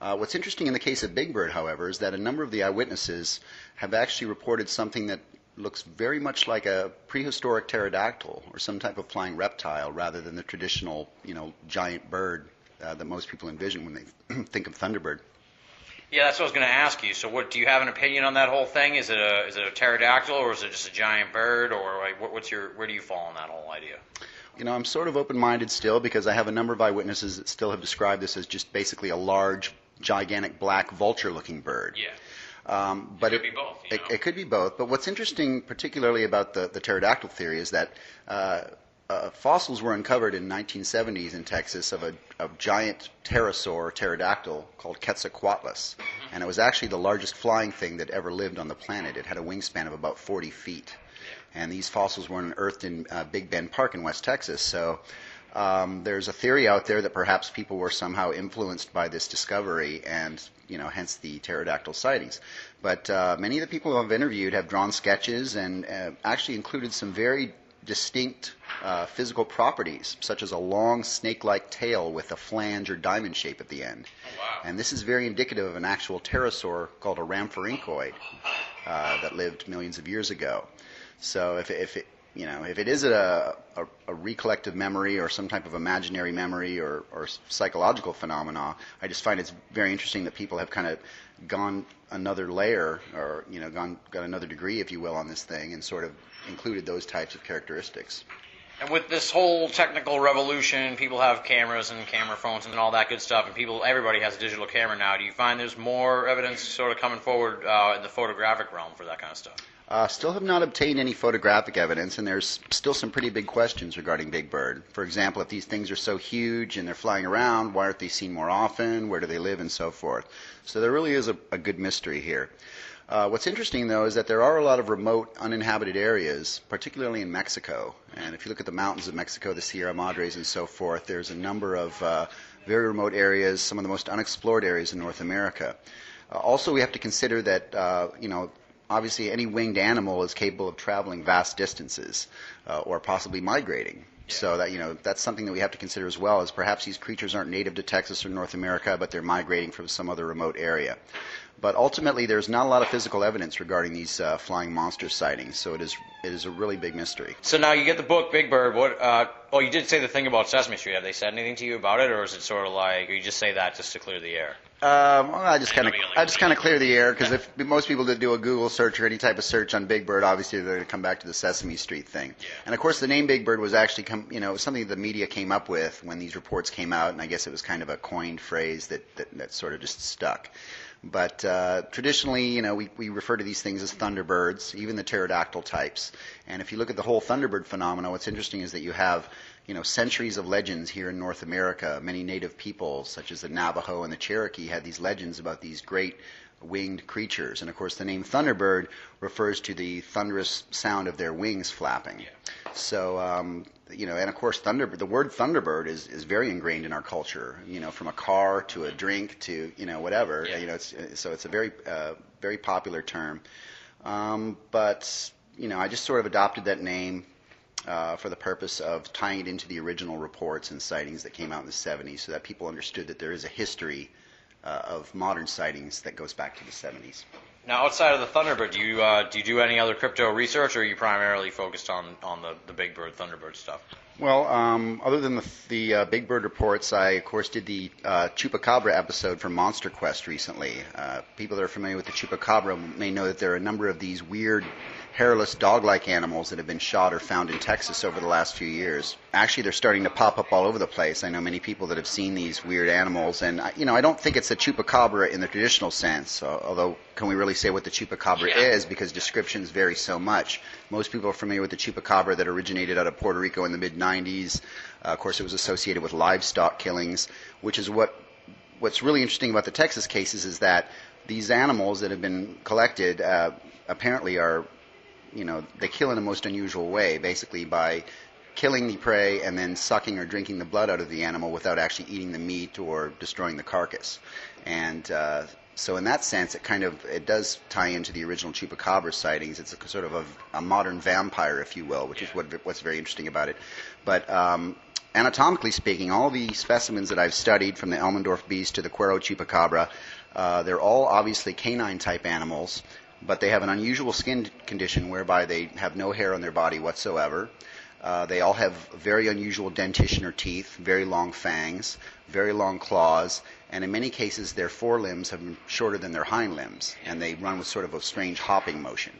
Uh, what's interesting in the case of Big Bird, however, is that a number of the eyewitnesses have actually reported something that looks very much like a prehistoric pterodactyl or some type of flying reptile rather than the traditional, you know, giant bird uh, that most people envision when they think of Thunderbird. Yeah, that's what I was going to ask you. So, what do you have an opinion on that whole thing? Is it a is it a pterodactyl or is it just a giant bird or like what, what's your where do you fall on that whole idea? You know, I'm sort of open-minded still because I have a number of eyewitnesses that still have described this as just basically a large, gigantic black vulture-looking bird. Yeah. Um, but could be both, It, it could be both. But what's interesting, particularly about the, the pterodactyl theory, is that uh, uh, fossils were uncovered in 1970s in Texas of a, a giant pterosaur pterodactyl called Quetzalcoatlus, Mm-hmm. and it was actually the largest flying thing that ever lived on the planet. It had a wingspan of about 40 feet, and these fossils were unearthed in uh, Big Bend Park in West Texas. So. Um, there's a theory out there that perhaps people were somehow influenced by this discovery, and you know, hence the pterodactyl sightings. But uh, many of the people I've interviewed have drawn sketches and uh, actually included some very distinct uh, physical properties, such as a long snake-like tail with a flange or diamond shape at the end. And this is very indicative of an actual pterosaur called a rhamphorhynchoid uh, that lived millions of years ago. So if, if it, you know, if it is a, a, a recollective memory or some type of imaginary memory or, or psychological phenomena, I just find it's very interesting that people have kind of gone another layer or, you know, gone, got another degree, if you will, on this thing and sort of included those types of characteristics. And with this whole technical revolution, people have cameras and camera phones and all that good stuff, and people, everybody has a digital camera now. Do you find there's more evidence sort of coming forward uh, in the photographic realm for that kind of stuff? Uh, still have not obtained any photographic evidence, and there's still some pretty big questions regarding Big Bird. For example, if these things are so huge and they're flying around, why aren't they seen more often? Where do they live, and so forth? So there really is a, a good mystery here. Uh, what's interesting, though, is that there are a lot of remote, uninhabited areas, particularly in Mexico. And if you look at the mountains of Mexico, the Sierra Madres and so forth, there's a number of uh, very remote areas, some of the most unexplored areas in North America. Uh, also, we have to consider that, uh, you know, obviously any winged animal is capable of traveling vast distances uh, or possibly migrating. So that you know that's something that we have to consider as well. Is perhaps these creatures aren't native to Texas or North America, but they're migrating from some other remote area. But ultimately, there's not a lot of physical evidence regarding these uh, flying monster sightings. So it is it is a really big mystery. So now you get the book Big Bird. What? Uh, oh, you did say the thing about Sesame Street. Have they said anything to you about it, or is it sort of like or you just say that just to clear the air? Um, well, I just kind of I just kind of clear the air because if most people that do a Google search or any type of search on Big Bird, obviously they're going to come back to the Sesame Street thing. And of course, the name Big Bird was actually come, you know, something the media came up with when these reports came out, and I guess it was kind of a coined phrase that that, that sort of just stuck. But uh, traditionally, you know, we, we refer to these things as thunderbirds, even the pterodactyl types. And if you look at the whole thunderbird phenomena, what's interesting is that you have, you know, centuries of legends here in North America. Many native peoples, such as the Navajo and the Cherokee, had these legends about these great winged creatures. And of course, the name Thunderbird refers to the thunderous sound of their wings flapping. So, um, you know, and of course, Thunderbird, the word Thunderbird is, is very ingrained in our culture, you know, from a car to a drink to, you know, whatever. Yeah. You know, it's, so it's a very, uh, very popular term. Um, but, you know, I just sort of adopted that name uh, for the purpose of tying it into the original reports and sightings that came out in the 70s so that people understood that there is a history uh, of modern sightings that goes back to the 70s. Now, outside of the Thunderbird, do you uh, do you do any other crypto research, or are you primarily focused on on the the Big Bird Thunderbird stuff? Well, um, other than the, the uh, Big Bird reports, I of course did the uh, Chupacabra episode from Monster Quest recently. Uh, people that are familiar with the Chupacabra may know that there are a number of these weird hairless dog-like animals that have been shot or found in Texas over the last few years. Actually, they're starting to pop up all over the place. I know many people that have seen these weird animals, and I- you know, I don't think it's a chupacabra in the traditional sense. Uh, although, can we really say what the chupacabra Yeah. is? Because descriptions vary so much. Most people are familiar with the chupacabra that originated out of Puerto Rico in the mid 90s. Uh, of course, it was associated with livestock killings, which is what what's really interesting about the Texas cases is that these animals that have been collected uh, apparently are, you know, they kill in a most unusual way, basically by killing the prey and then sucking or drinking the blood out of the animal without actually eating the meat or destroying the carcass. And uh, so, in that sense, it kind of it does tie into the original chupacabra sightings. It's a sort of a, a modern vampire, if you will, which is what what's very interesting about it. But um, anatomically speaking, all the specimens that I've studied, from the Elmendorf beast to the Cuero chupacabra, uh, they're all obviously canine type animals, but they have an unusual skin condition whereby they have no hair on their body whatsoever. Uh, they all have very unusual dentition or teeth, very long fangs, very long claws, and in many cases their forelimbs have been shorter than their hind limbs, and they run with sort of a strange hopping motion.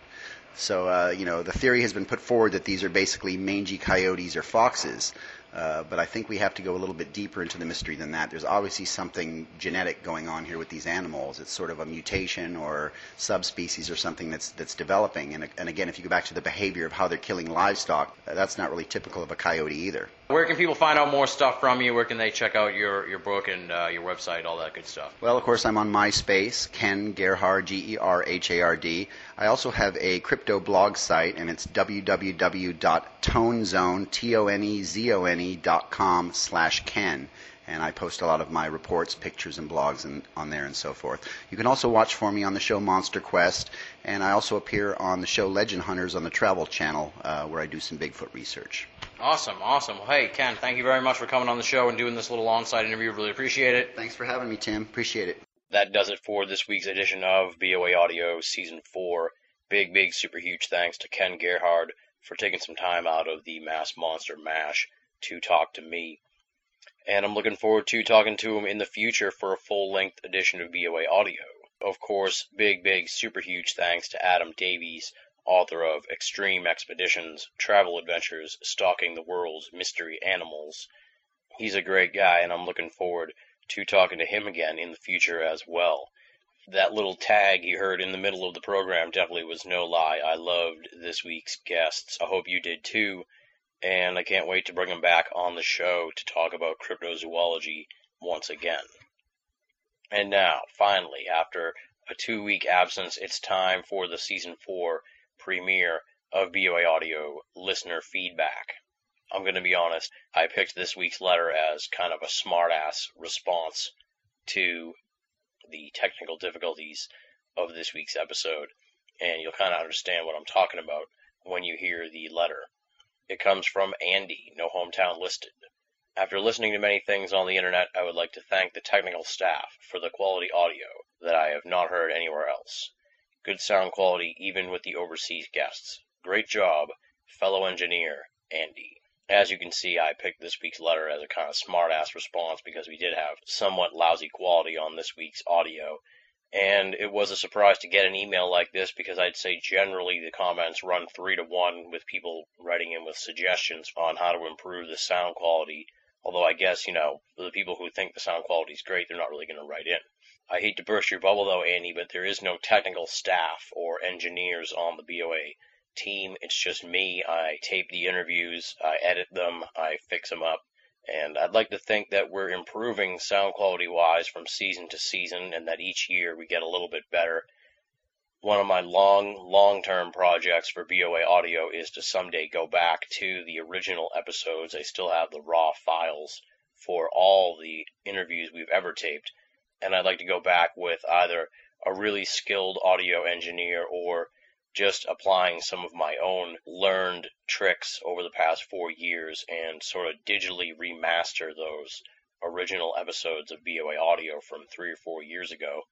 So, uh, you know, the theory has been put forward that these are basically mangy coyotes or foxes. Uh, but I think we have to go a little bit deeper into the mystery than that. There's obviously something genetic going on here with these animals. It's sort of a mutation or subspecies or something that's that's developing. And, and again, if you go back to the behavior of how they're killing livestock, that's not really typical of a coyote either. Where can people find out more stuff from you? Where can they check out your, your book and uh, your website, all that good stuff? Well, of course, I'm on MySpace, Ken Gerhard, G E R H A R D. I also have a crypto blog site, and it's www.tonezone, T O N E Z O N E dot com slash Ken. And I post a lot of my reports, pictures, and blogs and, on there and so forth. You can also watch for me on the show Monster Quest, and I also appear on the show Legend Hunters on the Travel Channel, uh, where I do some Bigfoot research. Awesome, awesome. Well, hey, Ken, thank you very much for coming on the show and doing this little on-site interview. Really appreciate it. Thanks for having me, Tim. Appreciate it. That does it for this week's edition of BOA Audio Season 4. Big, big, super huge thanks to Ken Gerhard for taking some time out of the Mass Monster MASH to talk to me. And I'm looking forward to talking to him in the future for a full length edition of BOA Audio. Of course, big, big, super huge thanks to Adam Davies, author of Extreme Expeditions, Travel Adventures, Stalking the World's Mystery Animals. He's a great guy, and I'm looking forward to talking to him again in the future as well. That little tag you heard in the middle of the program definitely was no lie. I loved this week's guests. I hope you did too. And I can't wait to bring them back on the show to talk about cryptozoology once again. And now, finally, after a two week absence, it's time for the season four premiere of BOA Audio listener feedback. I'm going to be honest, I picked this week's letter as kind of a smartass response to the technical difficulties of this week's episode, and you'll kind of understand what I'm talking about when you hear the letter. It comes from Andy, no hometown listed. After listening to many things on the internet, I would like to thank the technical staff for the quality audio that I have not heard anywhere else. Good sound quality even with the overseas guests. Great job, fellow engineer, Andy. As you can see, I picked this week's letter as a kind of smart-ass response because we did have somewhat lousy quality on this week's audio. And it was a surprise to get an email like this because I'd say generally the comments run three to one with people writing in with suggestions on how to improve the sound quality. Although I guess, you know, the people who think the sound quality is great, they're not really going to write in. I hate to burst your bubble though, Andy, but there is no technical staff or engineers on the BOA team. It's just me. I tape the interviews, I edit them, I fix them up. And I'd like to think that we're improving sound quality wise from season to season and that each year we get a little bit better. One of my long, long term projects for BOA Audio is to someday go back to the original episodes. I still have the raw files for all the interviews we've ever taped. And I'd like to go back with either a really skilled audio engineer or just applying some of my own learned tricks over the past four years and sort of digitally remaster those original episodes of BOA audio from three or four years ago.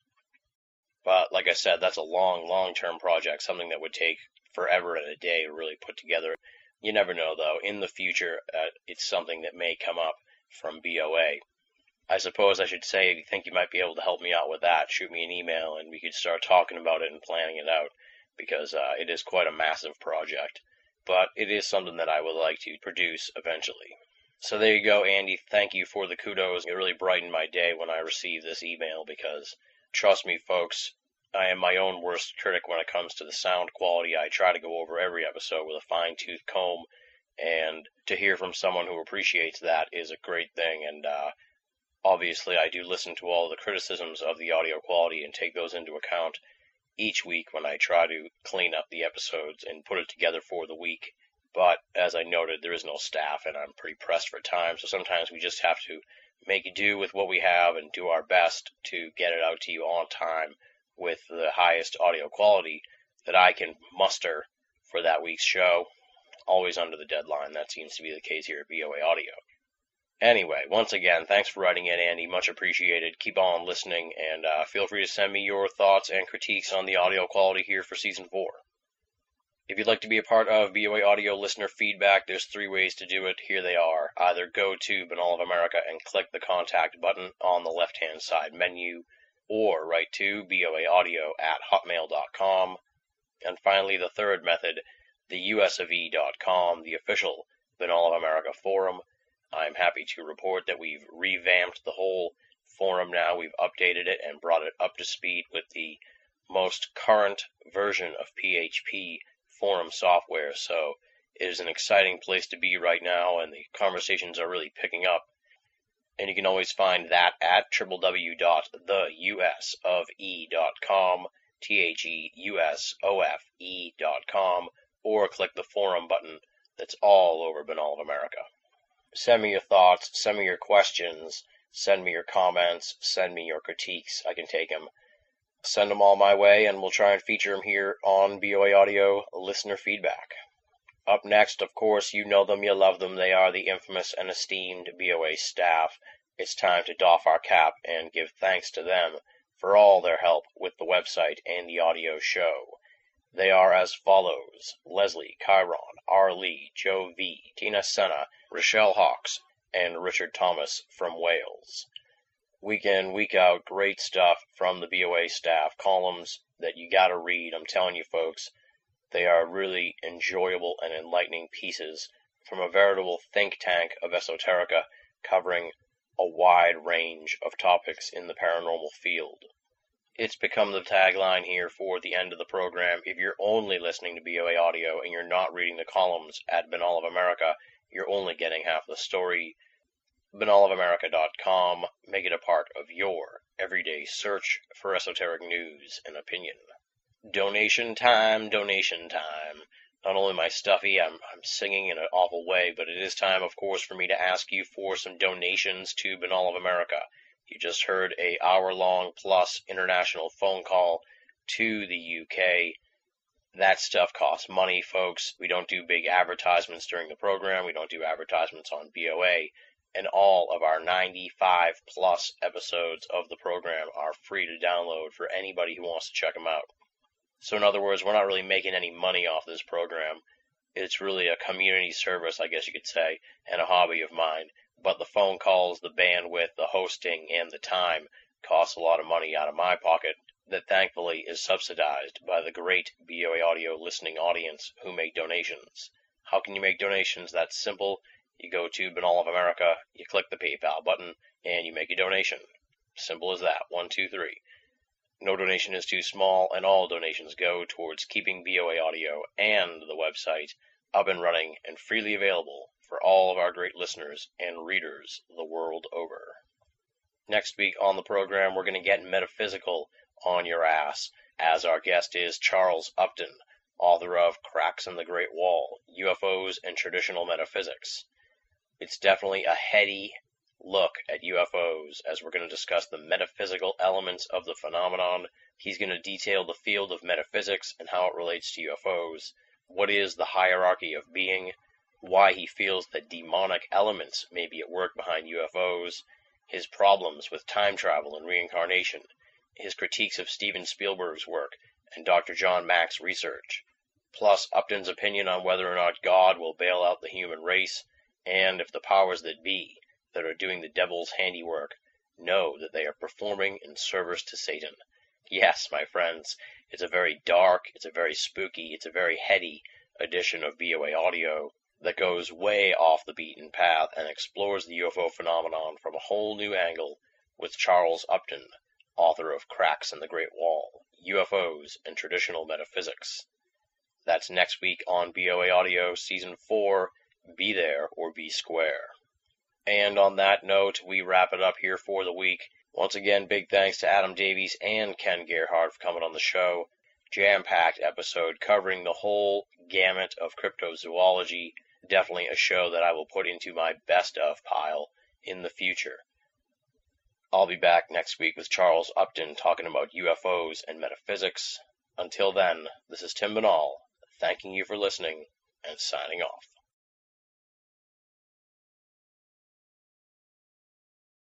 But like I said, that's a long, long term project, something that would take forever and a day to really put together. You never know, though. In the future, uh, it's something that may come up from BOA. I suppose I should say, think you might be able to help me out with that, shoot me an email and we could start talking about it and planning it out because uh, it is quite a massive project. But it is something that I would like to produce eventually. So there you go, Andy. Thank you for the kudos. It really brightened my day when I received this email because, trust me, folks, I am my own worst critic when it comes to the sound quality. I try to go over every episode with a fine tooth comb, and to hear from someone who appreciates that is a great thing. And uh, obviously, I do listen to all the criticisms of the audio quality and take those into account each week when I try to clean up the episodes and put it together for the week. But as I noted, there is no staff, and I'm pretty pressed for time, so sometimes we just have to make do with what we have and do our best to get it out to you on time with the highest audio quality that I can muster for that week's show. Always under the deadline. That seems to be the case here at BOA Audio. Anyway, once again, thanks for writing in, Andy. Much appreciated. Keep on listening, and uh, feel free to send me your thoughts and critiques on the audio quality here for season four. If you'd like to be a part of BOA Audio listener feedback, there's three ways to do it. Here they are. Either go to Binnall of America and click the contact button on the left hand side menu, or write to boaaudio at hotmail.com. And finally, the third method, the usof.com, the official Binnall of America forum. I'm happy to report that we've revamped the whole forum now. We've updated it and brought it up to speed with the most current version of PHP forum software. So it is an exciting place to be right now, and the conversations are really picking up. And you can always find that at www.theusofe.com, T-H-E-U-S-O-F-E.com, or click the forum button that's all over Binnall of America. Send me your thoughts, send me your questions, send me your comments, send me your critiques. I can take them. Send them all my way, and we'll try and feature them here on BOA Audio Listener Feedback. Up next, of course, you know them, you love them. They are the infamous and esteemed BOA staff. It's time to doff our cap and give thanks to them for all their help with the website and the audio show. They are as follows Leslie, Chiron, R. Lee, Joe V., Tina Senna, Rochelle Hawks, and Richard Thomas from Wales. Week in, week out, great stuff from the BOA staff, columns that you gotta read. I'm telling you, folks, they are really enjoyable and enlightening pieces from a veritable think tank of esoterica covering a wide range of topics in the paranormal field. It's become the tagline here for the end of the program. If you're only listening to BOA audio and you're not reading the columns at Binnall of America, you're only getting half the story. BinnallofAmerica.com. Make it a part of your everyday search for esoteric news and opinion. Donation time, donation time. Not only my stuffy, I'm, I'm singing in an awful way, but it is time, of course, for me to ask you for some donations to Binnall of America. You just heard a hour long plus international phone call to the UK. That stuff costs money, folks. We don't do big advertisements during the program. We don't do advertisements on BOA. And all of our 95 plus episodes of the program are free to download for anybody who wants to check them out. So, in other words, we're not really making any money off this program. It's really a community service, I guess you could say, and a hobby of mine. But the phone calls, the bandwidth, the hosting, and the time cost a lot of money out of my pocket that thankfully is subsidized by the great BOA audio listening audience who make donations. How can you make donations? That's simple. You go to Binnall of America, you click the PayPal button, and you make a donation. Simple as that. One, two, three. No donation is too small, and all donations go towards keeping BOA Audio and the website up and running and freely available for all of our great listeners and readers the world over. Next week on the program, we're going to get metaphysical on your ass, as our guest is Charles Upton, author of Cracks in the Great Wall UFOs and Traditional Metaphysics. It's definitely a heady look at UFOs as we're going to discuss the metaphysical elements of the phenomenon. He's going to detail the field of metaphysics and how it relates to UFOs, what is the hierarchy of being, why he feels that demonic elements may be at work behind UFOs, his problems with time travel and reincarnation, his critiques of Steven Spielberg's work, and Dr. John Mack's research, plus Upton's opinion on whether or not God will bail out the human race, and if the powers that be, that are doing the devil's handiwork, know that they are performing in service to Satan. Yes, my friends, it's a very dark, it's a very spooky, it's a very heady edition of BOA Audio that goes way off the beaten path and explores the UFO phenomenon from a whole new angle with Charles Upton, author of Cracks in the Great Wall, UFOs and Traditional Metaphysics. That's next week on BOA Audio Season 4, Be There or Be Square. And on that note, we wrap it up here for the week. Once again, big thanks to Adam Davies and Ken Gerhard for coming on the show. Jam packed episode covering the whole gamut of cryptozoology. Definitely a show that I will put into my best of pile in the future. I'll be back next week with Charles Upton talking about UFOs and metaphysics. Until then, this is Tim Binnall, thanking you for listening and signing off.